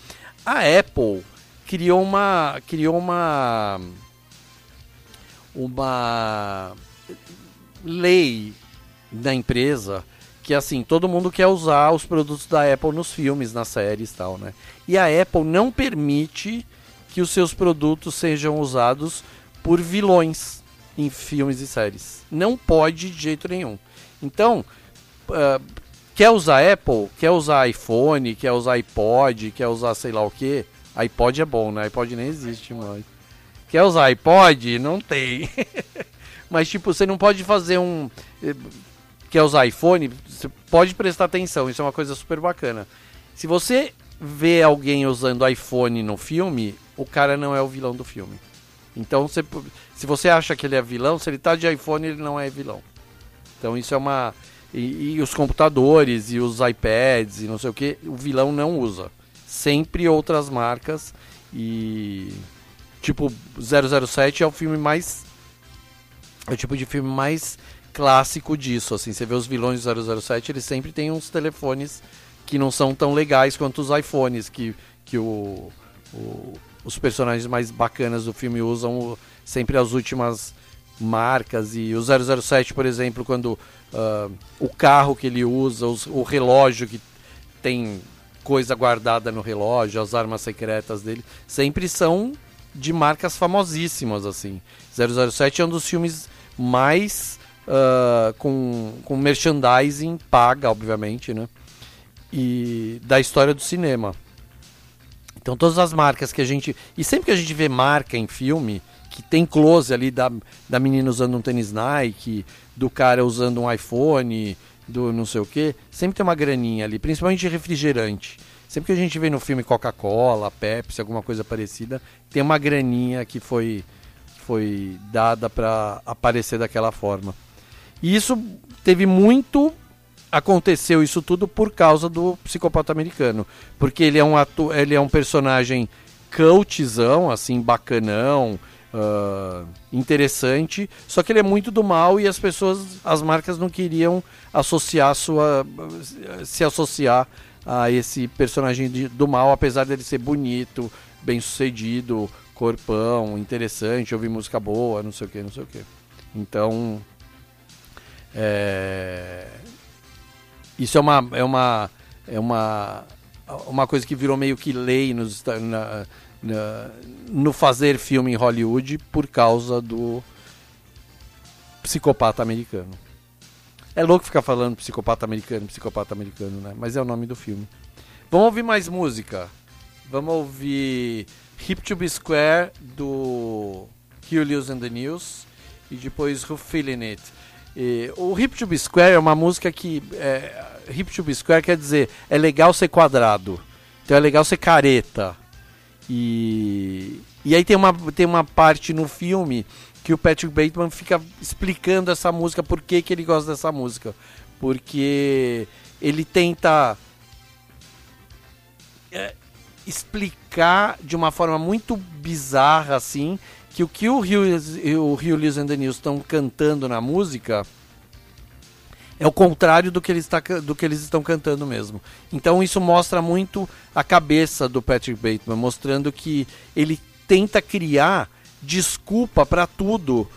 A Apple criou uma criou uma uma lei da empresa que assim, todo mundo quer usar os produtos da Apple nos filmes, nas séries e tal, né? E a Apple não permite que os seus produtos sejam usados por vilões em filmes e séries. Não pode de jeito nenhum. Então, ah, quer usar Apple, quer usar iPhone, quer usar iPod, quer usar sei lá o que. iPod é bom, né? iPod nem existe mais. Quer usar iPod? Não tem. Mas tipo, você não pode fazer um. eh, Quer usar iPhone? Você pode prestar atenção, isso é uma coisa super bacana. Se você vê alguém usando iPhone no filme, o cara não é o vilão do filme. Então, você, se você acha que ele é vilão, se ele tá de iPhone, ele não é vilão. Então, isso é uma. E, e os computadores e os iPads e não sei o que, o vilão não usa. Sempre outras marcas. E. Tipo, 007 é o filme mais. É o tipo de filme mais clássico disso. Assim, você vê os vilões do 007, eles sempre têm uns telefones que não são tão legais quanto os iPhones que, que o, o- os personagens mais bacanas do filme usam sempre as últimas marcas e o 007, por exemplo, quando ah, o carro que ele usa, os- o relógio que tem coisa guardada no relógio, as armas secretas dele, sempre são de marcas famosíssimas assim. 007 é um dos filmes mais ah, com, com merchandising paga, obviamente, né? E da história do cinema. Então todas as marcas que a gente. E sempre que a gente vê marca em filme, que tem close ali da, da menina usando um tênis Nike, do cara usando um iPhone, do não sei o que, sempre tem uma graninha ali, principalmente de refrigerante. Sempre que a gente vê no filme Coca-Cola, Pepsi, alguma coisa parecida, tem uma graninha que foi, foi dada para aparecer daquela forma. E isso teve muito aconteceu isso tudo por causa do psicopata americano, porque ele é um ato, ele é um personagem cultzão, assim, bacanão, ah, interessante, só que ele é muito do mal e as pessoas, as marcas não queriam associar sua se associar a esse personagem de- do mal, apesar dele ser bonito, bem sucedido, corpão, interessante, ouvir música boa, não sei o que, não sei o que. Então, é, isso é uma, é uma, é uma, uma coisa que virou meio que lei nos, na- no fazer filme em Hollywood por causa do psicopata americano. É louco ficar falando psicopata americano, psicopata americano, né? Mas é o nome do filme. Vamos ouvir mais música. Vamos ouvir Hip to Be Square do Hugh and the News e depois Who Feeling It. E o Hip to Be Square é uma música que. É, hip to Be Square quer dizer é legal ser quadrado. Então é legal ser careta. E, e aí tem uma, tem uma parte no filme que o Patrick Bateman fica explicando essa música, por que, que ele gosta dessa música. Porque ele tenta é, explicar de uma forma muito bizarra assim que o que o Rio, o Rio Lewis and the News estão cantando na música é o contrário do que, ele está, ca- do que eles estão cantando mesmo. Então isso mostra muito a cabeça do Patrick Bateman, mostrando que ele tenta criar desculpa para tudo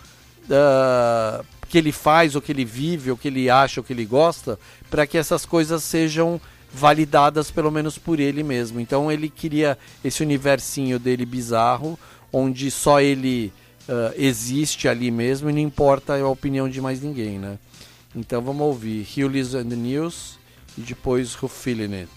ah, que ele faz, ou que ele vive, ou que ele acha, ou que ele gosta, para que essas coisas sejam validadas pelo menos por ele mesmo. Então ele queria esse universinho dele bizarro, onde só ele ah, existe ali mesmo e não importa a opinião de mais ninguém, né? Então vamos ouvir Hewley's and the News e depois Who Feeling It.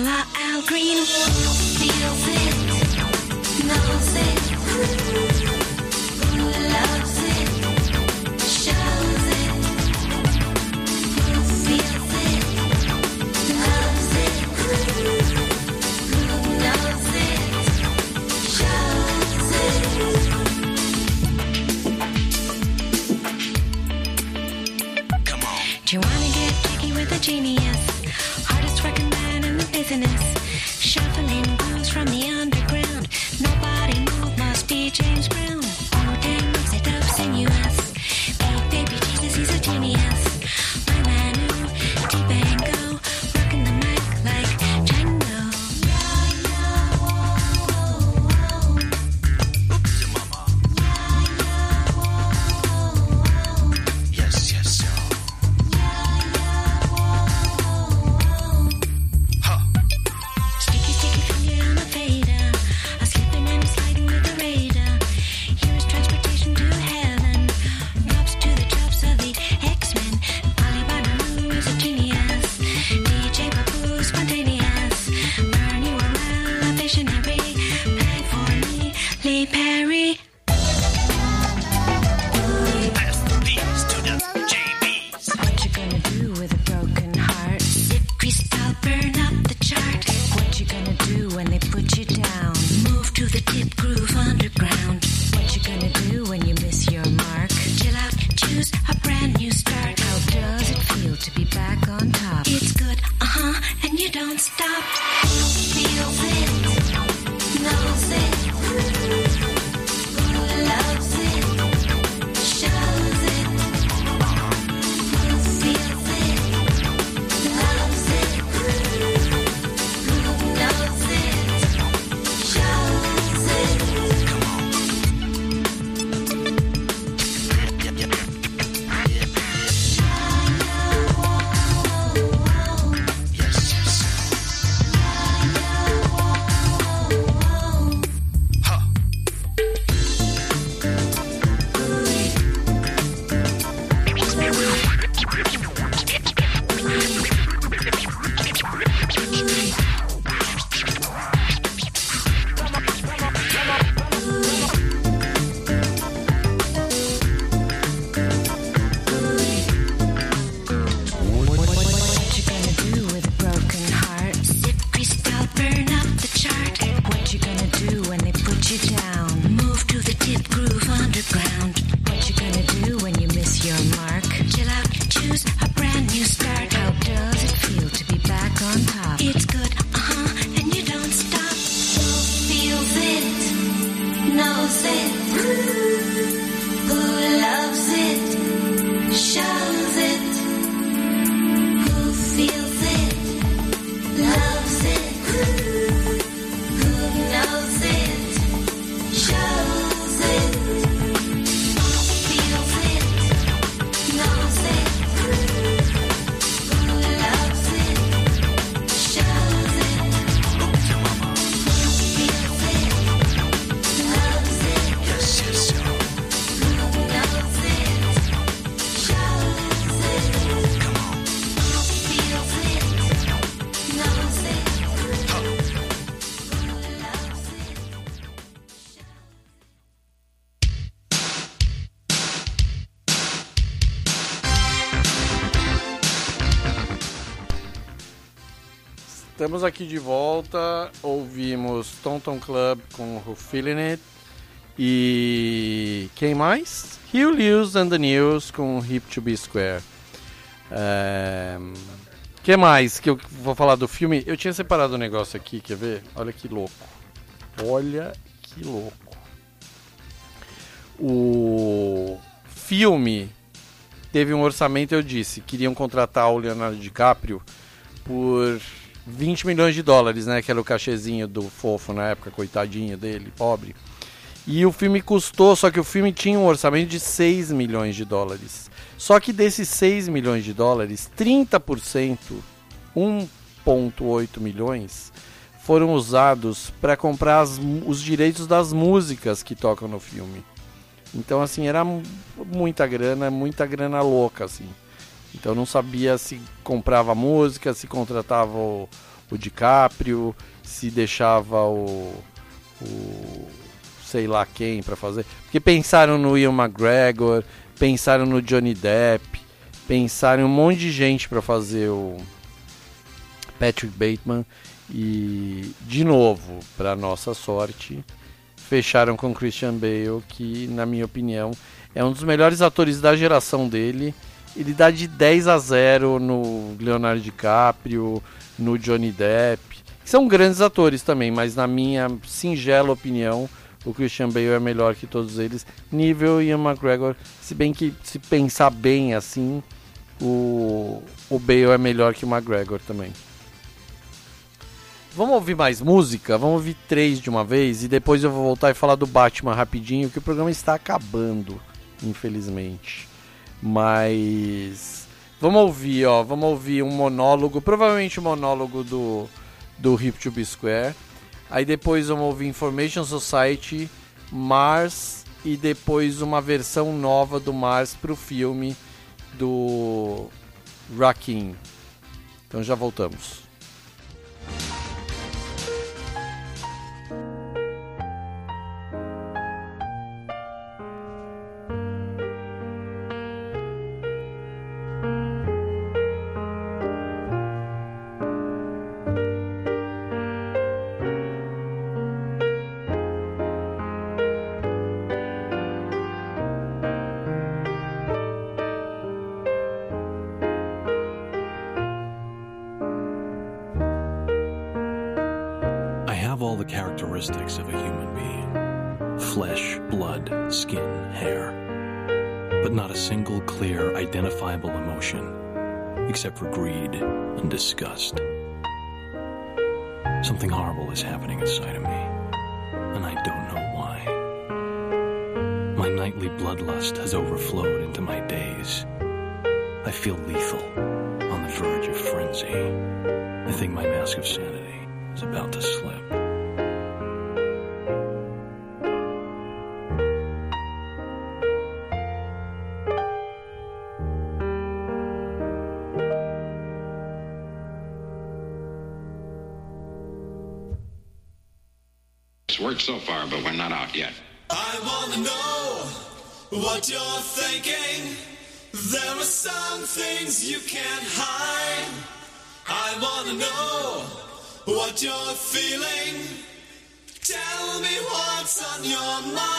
啦 Estamos aqui de volta, ouvimos Tonton Club com Who Feeling It e quem mais? Hugh Lewis and the News com Hip to Be Square. É... que mais que eu vou falar do filme? Eu tinha separado um negócio aqui, quer ver? Olha que louco. Olha que louco. O filme teve um orçamento, eu disse, queriam contratar o Leonardo DiCaprio por 20 milhões de dólares, né? Que era o cachezinho do fofo na época, coitadinho dele, pobre. E o filme custou, só que o filme tinha um orçamento de 6 milhões de dólares. Só que desses 6 milhões de dólares, 30%, 1,8 milhões, foram usados para comprar as, os direitos das músicas que tocam no filme. Então, assim, era muita grana, muita grana louca, assim. Então, não sabia se comprava música, se contratava o, o DiCaprio, se deixava o, o sei lá quem para fazer. Porque pensaram no Ian McGregor, pensaram no Johnny Depp, pensaram um monte de gente para fazer o Patrick Bateman e de novo, para nossa sorte, fecharam com Christian Bale, que na minha opinião é um dos melhores atores da geração dele. Ele dá de 10 a 0 no Leonardo DiCaprio, no Johnny Depp, que são grandes atores também, mas na minha singela opinião, o Christian Bale é melhor que todos eles. Nível Ian McGregor, se bem que se pensar bem assim, o, o Bale é melhor que o McGregor também. Vamos ouvir mais música? Vamos ouvir três de uma vez e depois eu vou voltar e falar do Batman rapidinho, que o programa está acabando, infelizmente. Mas vamos ouvir, ó, vamos ouvir um monólogo, provavelmente um monólogo do do Hip to Be Square. Aí depois vamos ouvir Information Society, Mars e depois uma versão nova do Mars para o filme do Rakim. Então já voltamos. Emotion, except for greed and disgust. Something horrible is happening inside of me, and I don't know why. My nightly bloodlust has overflowed into my days. I feel lethal, on the verge of frenzy. I think my mask of sanity what you're thinking. There are some things you can't hide. I wanna know what you're feeling. Tell me what's on your mind.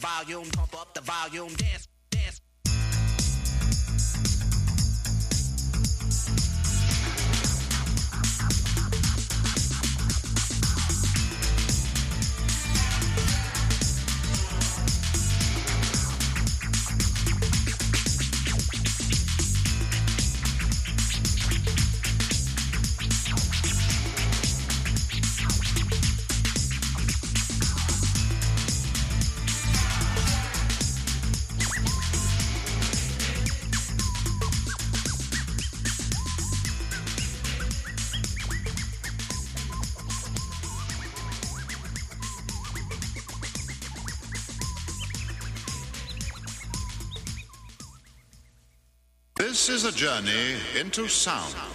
volume, pump up the volume, dance. is a journey into sound.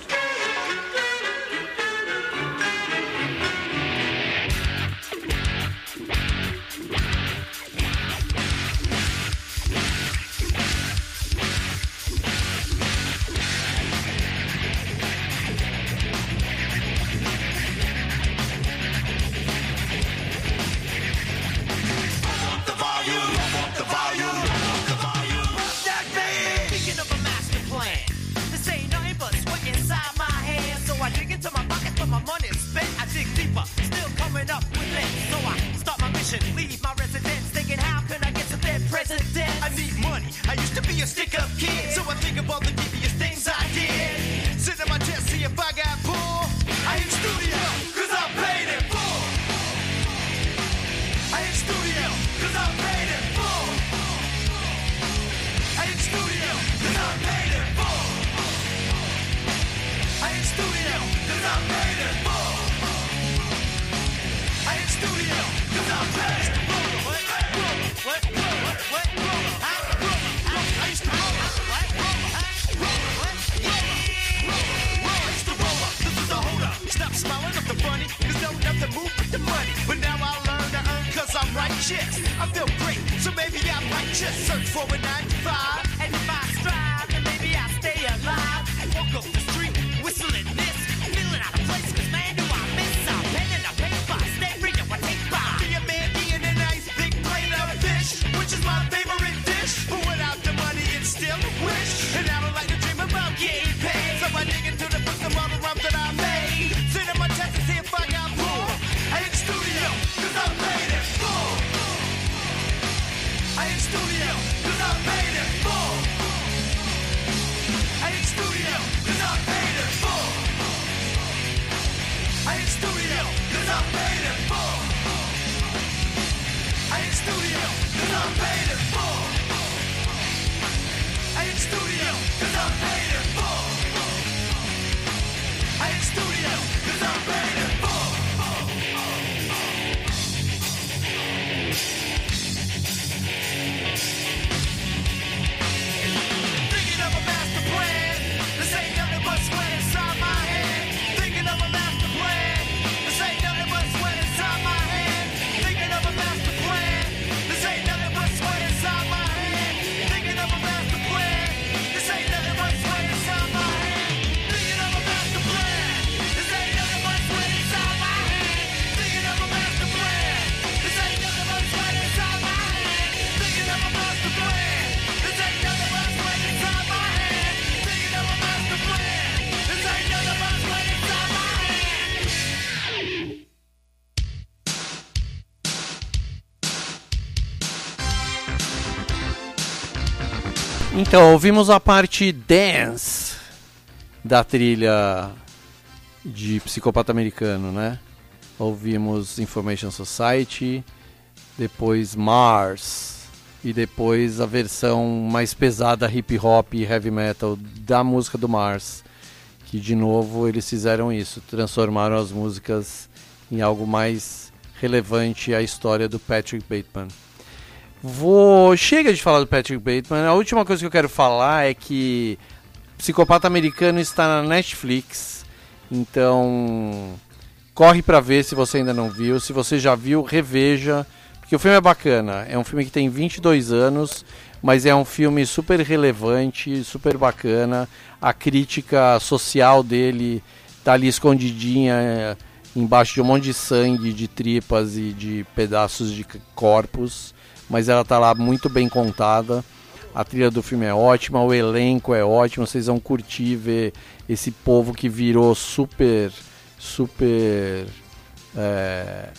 Então, ouvimos a parte dance da trilha de Psicopata Americano, né? Ouvimos Information Society, depois Mars e depois a versão mais pesada hip hop e heavy metal da música do Mars, que de novo eles fizeram isso, transformaram as músicas em algo mais relevante à história do Patrick Bateman. Vou. Chega de falar do Patrick Bateman. A última coisa que eu quero falar é que Psicopata Americano está na Netflix. Então, corre para ver se você ainda não viu. Se você já viu, reveja, porque o filme é bacana. É um filme que tem 22 anos, mas é um filme super relevante, super bacana. A crítica social dele tá ali escondidinha é, embaixo de um monte de sangue, de tripas e de pedaços de corpos mas ela tá lá muito bem contada. A trilha do filme é ótima, o elenco é ótimo, vocês vão curtir ver esse povo que virou super, super é,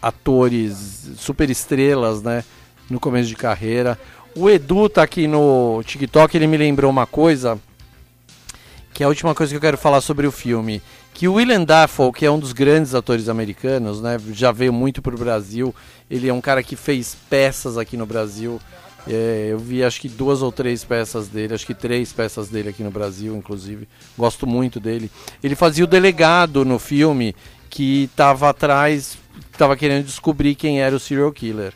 atores, super estrelas, né, no começo de carreira. O Edu tá aqui no TikTok, ele me lembrou uma coisa, que é a última coisa que eu quero falar sobre o filme, que o William Dafoe, que é um dos grandes atores americanos, né, já veio muito pro Brasil, ele é um cara que fez peças aqui no Brasil, é, eu vi acho que duas ou três peças dele, acho que três peças dele aqui no Brasil, inclusive. Gosto muito dele. Ele fazia o delegado no filme que estava atrás, estava querendo descobrir quem era o serial killer.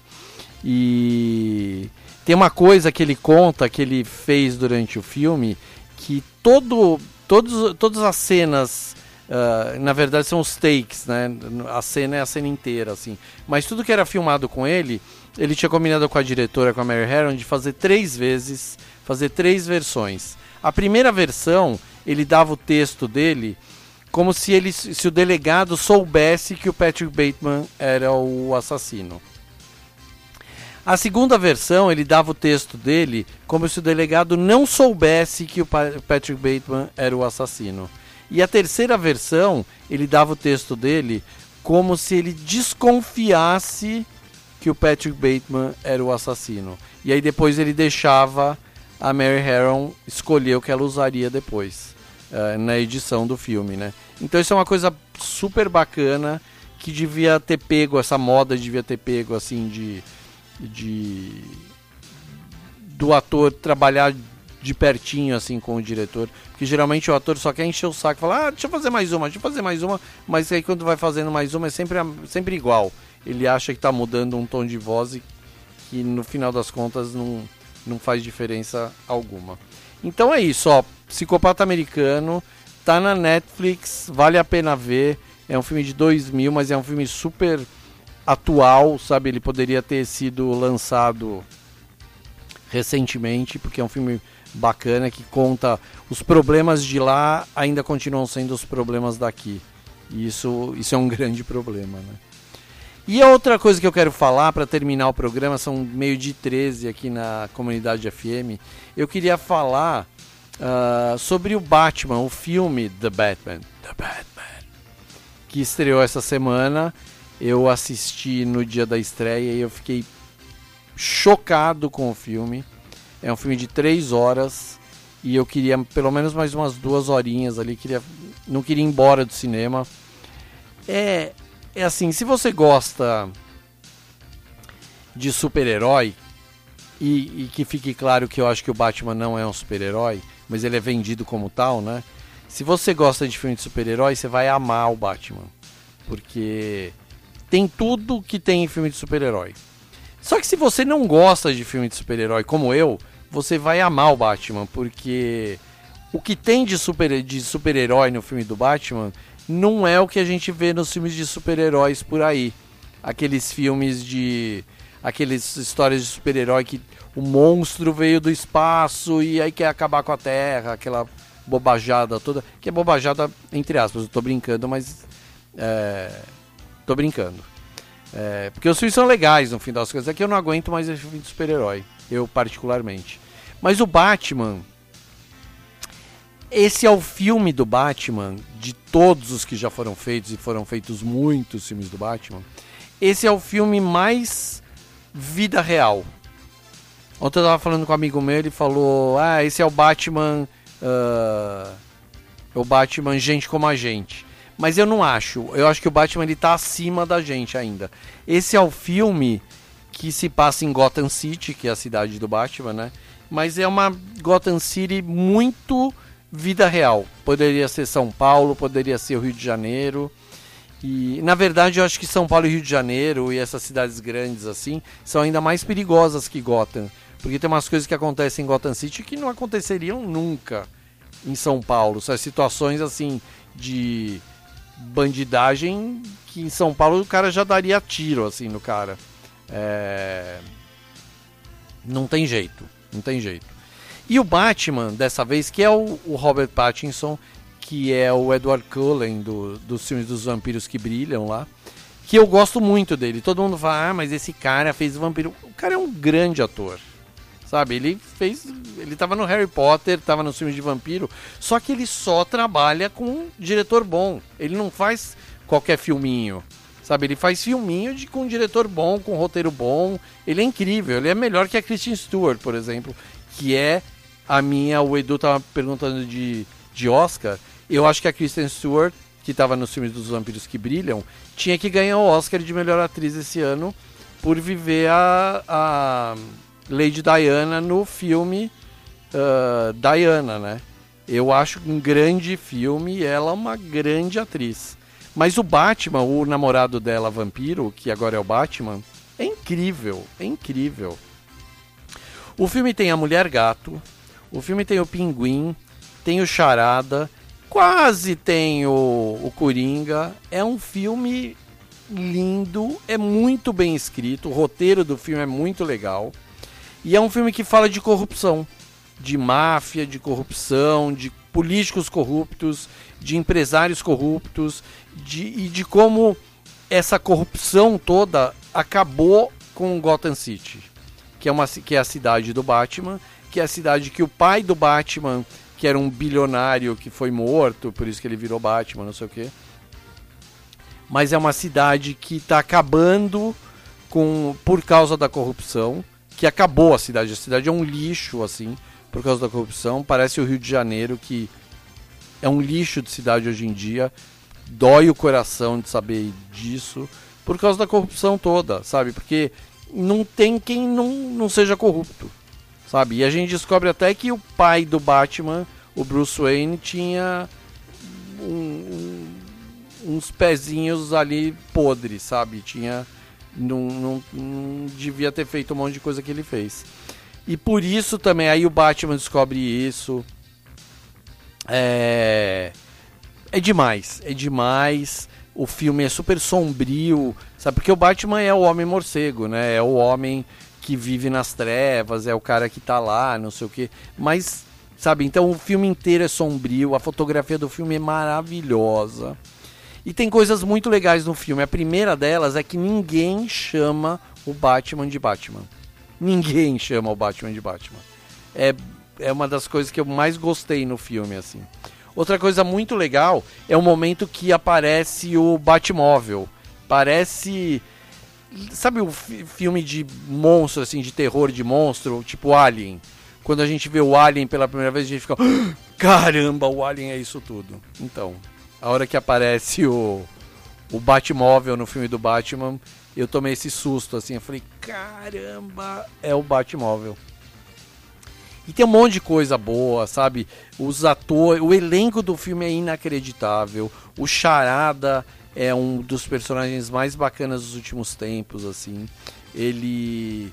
E tem uma coisa que ele conta que ele fez durante o filme que todo, todos, todas as cenas ah, na verdade são os takes, né? A cena é a cena inteira, assim. Mas tudo que era filmado com ele, ele tinha combinado com a diretora, com a Mary Harron, de fazer três vezes, fazer três versões. A primeira versão, ele dava o texto dele como se ele, se o delegado soubesse que o Patrick Bateman era o assassino. A segunda versão, ele dava o texto dele como se o delegado não soubesse que o Pa- Patrick Bateman era o assassino. E a terceira versão, ele dava o texto dele como se ele desconfiasse que o Patrick Bateman era o assassino. E aí depois ele deixava a Mary Harron escolher o que ela usaria depois eh, na edição do filme, né? Então isso é uma coisa super bacana que devia ter pego essa moda devia ter pego assim de de do ator trabalhar de pertinho assim com o diretor, porque geralmente o ator só quer encher o saco, e falar: "Ah, deixa eu fazer mais uma, deixa eu fazer mais uma", mas aí quando vai fazendo mais uma é sempre sempre igual. Ele acha que tá mudando um tom de voz e que no final das contas não não faz diferença alguma. Então é isso, ó, Psicopata Americano tá na Netflix, vale a pena ver. É um filme de 2000, mas é um filme super atual, sabe? Ele poderia ter sido lançado recentemente, porque é um filme bacana que conta os problemas de lá ainda continuam sendo os problemas daqui. E isso, isso é um grande problema, né? E a outra coisa que eu quero falar para terminar o programa, são meio de 13 aqui na comunidade FM, eu queria falar ah, sobre o Batman, o filme The Batman. The Batman. Que estreou essa semana. Eu assisti no dia da estreia e eu fiquei chocado com o filme. É um filme de três horas e eu queria pelo menos mais umas duas horinhas ali. Queria, não queria ir embora do cinema. É, é assim, se você gosta de super-herói, e, e que fique claro que eu acho que o Batman não é um super-herói, mas ele é vendido como tal, né? Se você gosta de filme de super-herói, você vai amar o Batman. Porque tem tudo que tem em filme de super-herói. Só que se você não gosta de filme de super-herói como eu, você vai amar o Batman, porque o que tem de super de super-herói no filme do Batman não é o que a gente vê nos filmes de super-heróis por aí. Aqueles filmes de aqueles histórias de super-herói que o monstro veio do espaço e aí quer acabar com a Terra, aquela bobajada toda, que é bobajada entre aspas, eu tô brincando, mas é, tô brincando. É, porque os filmes são legais no fim das coisas. É que eu não aguento mais esse filme de super-herói. Eu, particularmente. Mas o Batman. Esse é o filme do Batman, de todos os que já foram feitos, e foram feitos muitos filmes do Batman. Esse é o filme mais vida real. Ontem eu tava falando com um amigo meu, ele falou: Ah, esse é o Batman. ah, o Batman gente como a gente. Mas eu não acho. Eu acho que o Batman ele tá acima da gente ainda. Esse é o filme que se passa em Gotham City, que é a cidade do Batman, né? Mas é uma Gotham City muito vida real. Poderia ser São Paulo, poderia ser o Rio de Janeiro. E na verdade eu acho que São Paulo e Rio de Janeiro e essas cidades grandes assim são ainda mais perigosas que Gotham. Porque tem umas coisas que acontecem em Gotham City que não aconteceriam nunca em São Paulo. São situações assim de bandidagem que em São Paulo o cara já daria tiro assim no cara. É... Não tem jeito, não tem jeito. E o Batman, dessa vez, que é o, o Robert Pattinson, que é o Edward Cullen do, dos filmes dos vampiros que brilham lá, que eu gosto muito dele. Todo mundo fala, ah, mas esse cara fez vampiro. O cara é um grande ator. Sabe, ele fez. Ele tava no Harry Potter, tava nos filmes de vampiro, só que ele só trabalha com um diretor bom. Ele não faz qualquer filminho. Sabe, ele faz filminho de, com um diretor bom, com um roteiro bom. Ele é incrível, ele é melhor que a Kristen Stewart, por exemplo, que é a minha. O Edu tava perguntando de, de Oscar. Eu acho que a Kristen Stewart, que estava nos filmes dos vampiros que brilham, tinha que ganhar o Oscar de melhor atriz esse ano por viver a, a Lady Diana no filme uh, Diana, né? Eu acho um grande filme e ela é uma grande atriz. Mas o Batman, o namorado dela, vampiro, que agora é o Batman, é incrível, é incrível. O filme tem a Mulher Gato, o filme tem o Pinguim, tem o Charada, quase tem o, o Coringa. É um filme lindo, é muito bem escrito, o roteiro do filme é muito legal. E é um filme que fala de corrupção, de máfia, de corrupção, de políticos corruptos, de empresários corruptos, de, e de como essa corrupção toda acabou com Gotham City, que é, uma, que é a cidade do Batman, que é a cidade que o pai do Batman, que era um bilionário que foi morto, por isso que ele virou Batman, não sei o quê. Mas é uma cidade que está acabando com por causa da corrupção, que acabou a cidade. A cidade é um lixo assim, por causa da corrupção. Parece o Rio de Janeiro que é um lixo de cidade hoje em dia. Dói o coração de saber disso por causa da corrupção toda, sabe? Porque não tem quem não, não seja corrupto, sabe? E a gente descobre até que o pai do Batman, o Bruce Wayne, tinha um- um- uns pezinhos ali podres, sabe? Tinha. Não, não, não devia ter feito um monte de coisa que ele fez. E por isso também, aí o Batman descobre isso. É. É demais, é demais. O filme é super sombrio, sabe? Porque o Batman é o homem morcego, né? É o homem que vive nas trevas, é o cara que tá lá, não sei o quê. Mas, sabe? Então o filme inteiro é sombrio, a fotografia do filme é maravilhosa. E tem coisas muito legais no filme. A primeira delas é que ninguém chama o Batman de Batman. Ninguém chama o Batman de Batman. É, é uma das coisas que eu mais gostei no filme, assim. Outra coisa muito legal é o momento que aparece o Batmóvel. Parece. Sabe o fi- filme de monstro, assim, de terror de monstro, tipo Alien? Quando a gente vê o Alien pela primeira vez, a gente fica. "Ah, Caramba, o Alien é isso tudo. Então, a hora que aparece o, o Batmóvel no filme do Batman, eu tomei esse susto, assim. Eu falei, caramba, é o Batmóvel. E tem um monte de coisa boa, sabe? Os atores, o elenco do filme é inacreditável. O Charada é um dos personagens mais bacanas dos últimos tempos, assim. Ele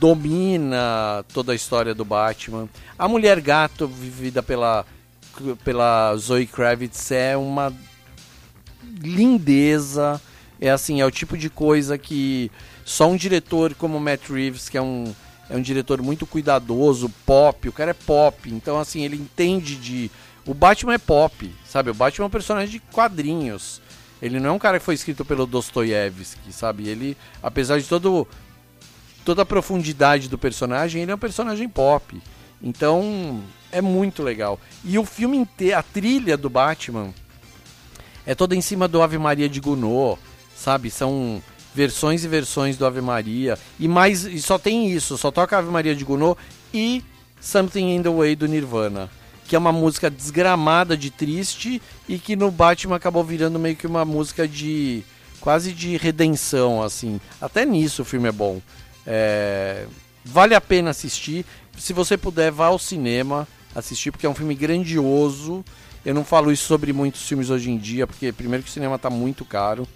domina toda a história do Batman. A Mulher Gato, vivida pela pela Zoe Kravitz, é uma lindeza. É assim, é o tipo de coisa que só um diretor como Matt Reeves, que é um, é um diretor muito cuidadoso, pop, o cara é pop, então assim, ele entende de. O Batman é pop, sabe? O Batman é um personagem de quadrinhos. Ele não é um cara que foi escrito pelo Dostoiévski, sabe? Ele, apesar de todo, toda a profundidade do personagem, ele é um personagem pop. Então, é muito legal. E o filme inteiro, a trilha do Batman é toda em cima do Ave Maria de Gounod, sabe? São versões e versões do Ave Maria. E mais, e só tem isso, só toca Ave Maria de Gounod e Something in the Way do Nirvana, que é uma música desgramada de triste e que no Batman acabou virando meio que uma música de quase de redenção assim. Até nisso o filme é bom. É, vale a pena assistir. Se você puder, vá ao cinema assistir, porque é um filme grandioso. Eu não falo isso sobre muitos filmes hoje em dia, porque primeiro que o cinema está muito caro.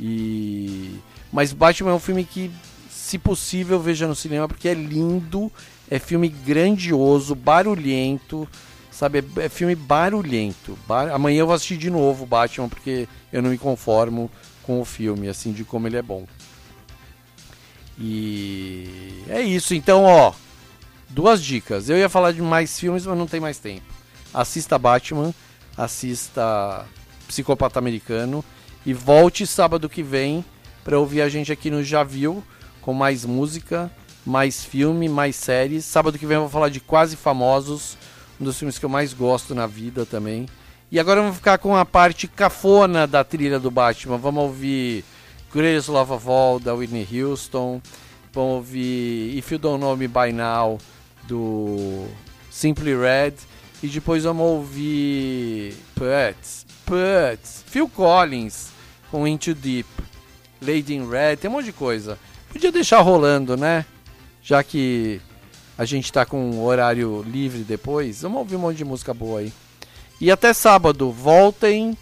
E mas Batman é um filme que, se possível, veja no cinema porque é lindo, é filme grandioso, barulhento, Sabe, é, é filme barulhento. Bar- Amanhã eu vou assistir de novo Batman, porque eu não me conformo com o filme, assim, de como ele é bom. E é isso, então, ó. Duas dicas. Eu ia falar de mais filmes, mas não tem mais tempo. Assista Batman, assista Psicopata Americano e volte sábado que vem para ouvir a gente aqui no Já Viu com mais música, mais filme, mais séries. Sábado que vem eu vou falar de Quase Famosos, um dos filmes que eu mais gosto na vida também. E agora vamos ficar com a parte cafona da trilha do Batman. Vamos ouvir Greatest Love of All da Whitney Houston. Vamos ouvir If You Don't Know Me By Now do Simply Red. E depois vamos ouvir Putz, Putz, Phil Collins com Into Deep, Lady in Red, tem um monte de coisa. Podia deixar rolando, né? Já que a gente tá com um horário livre depois, vamos ouvir um monte de música boa aí. E até sábado, voltem,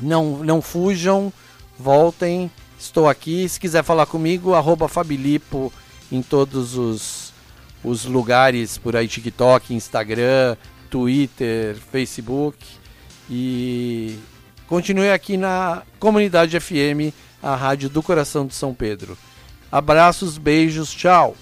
não, não fujam, voltem, estou aqui. Se quiser falar comigo, arroba Fabilipo em todos os, os lugares por aí, TikTok, Instagram, Twitter, Facebook. E continue aqui na Comunidade FM, a rádio do coração de São Pedro. Abraços, beijos, tchau!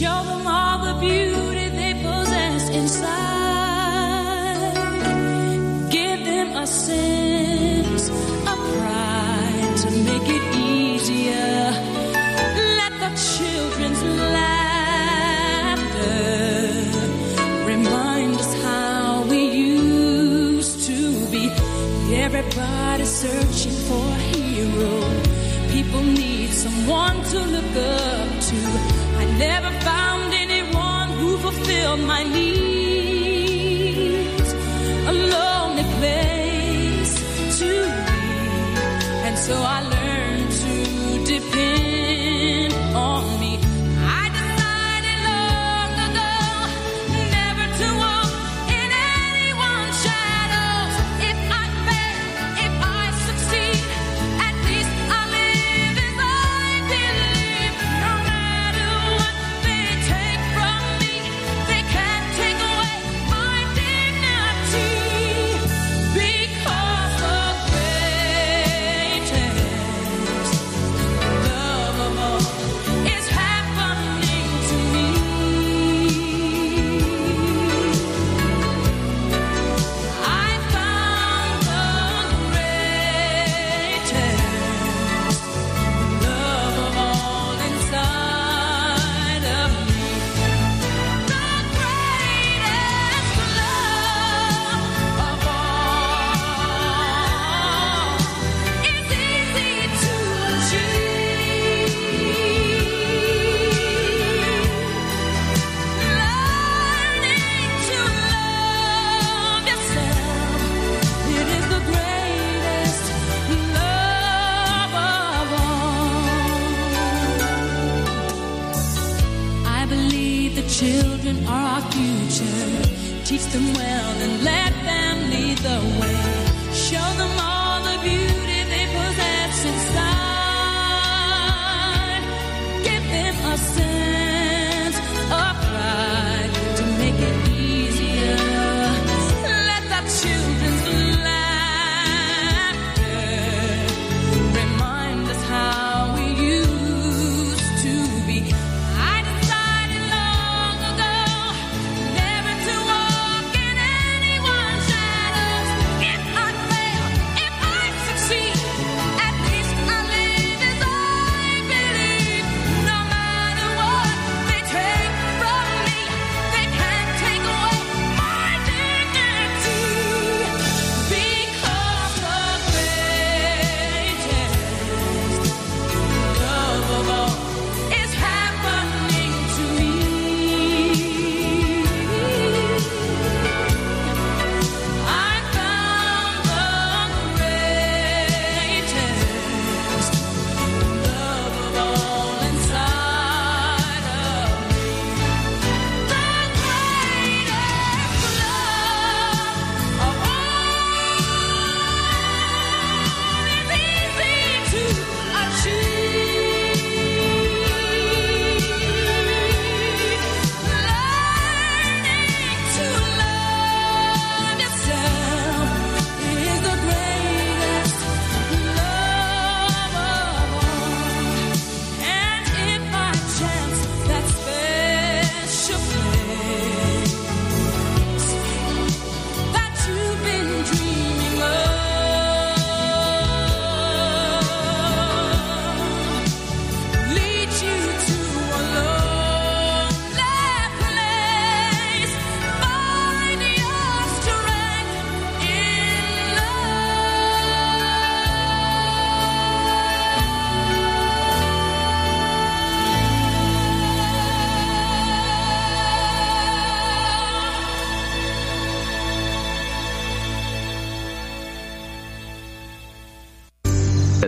Show them all the beauty they possess inside. Give them a sense of pride to make it easier. Let the children's laughter remind us how we used to be. Everybody's searching for a hero. People need someone to look up to. Never found anyone who fulfilled my needs. A lonely place to be. And so I learned to depend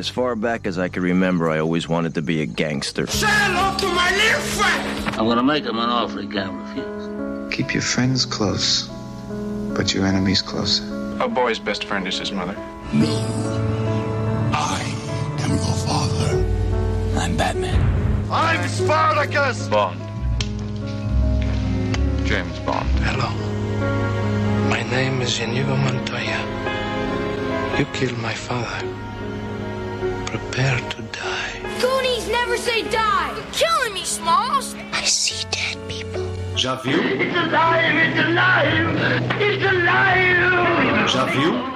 As far back as I can remember, I always wanted to be a gangster. Say hello to my little friend. I'm gonna make him an offer he can't refuse. Keep your friends close, but your enemies closer. A boy's best friend is his mother. No. I am your father. I'm Batman. I'm Spartacus. Bond. James Bond. Hello. My name is Inigo Montoya. You killed my father. Prepare to die. Goonies never say die. You're killing me, Smalls. I see dead people. Já viu? It's alive. It's alive. It's alive. Já viu?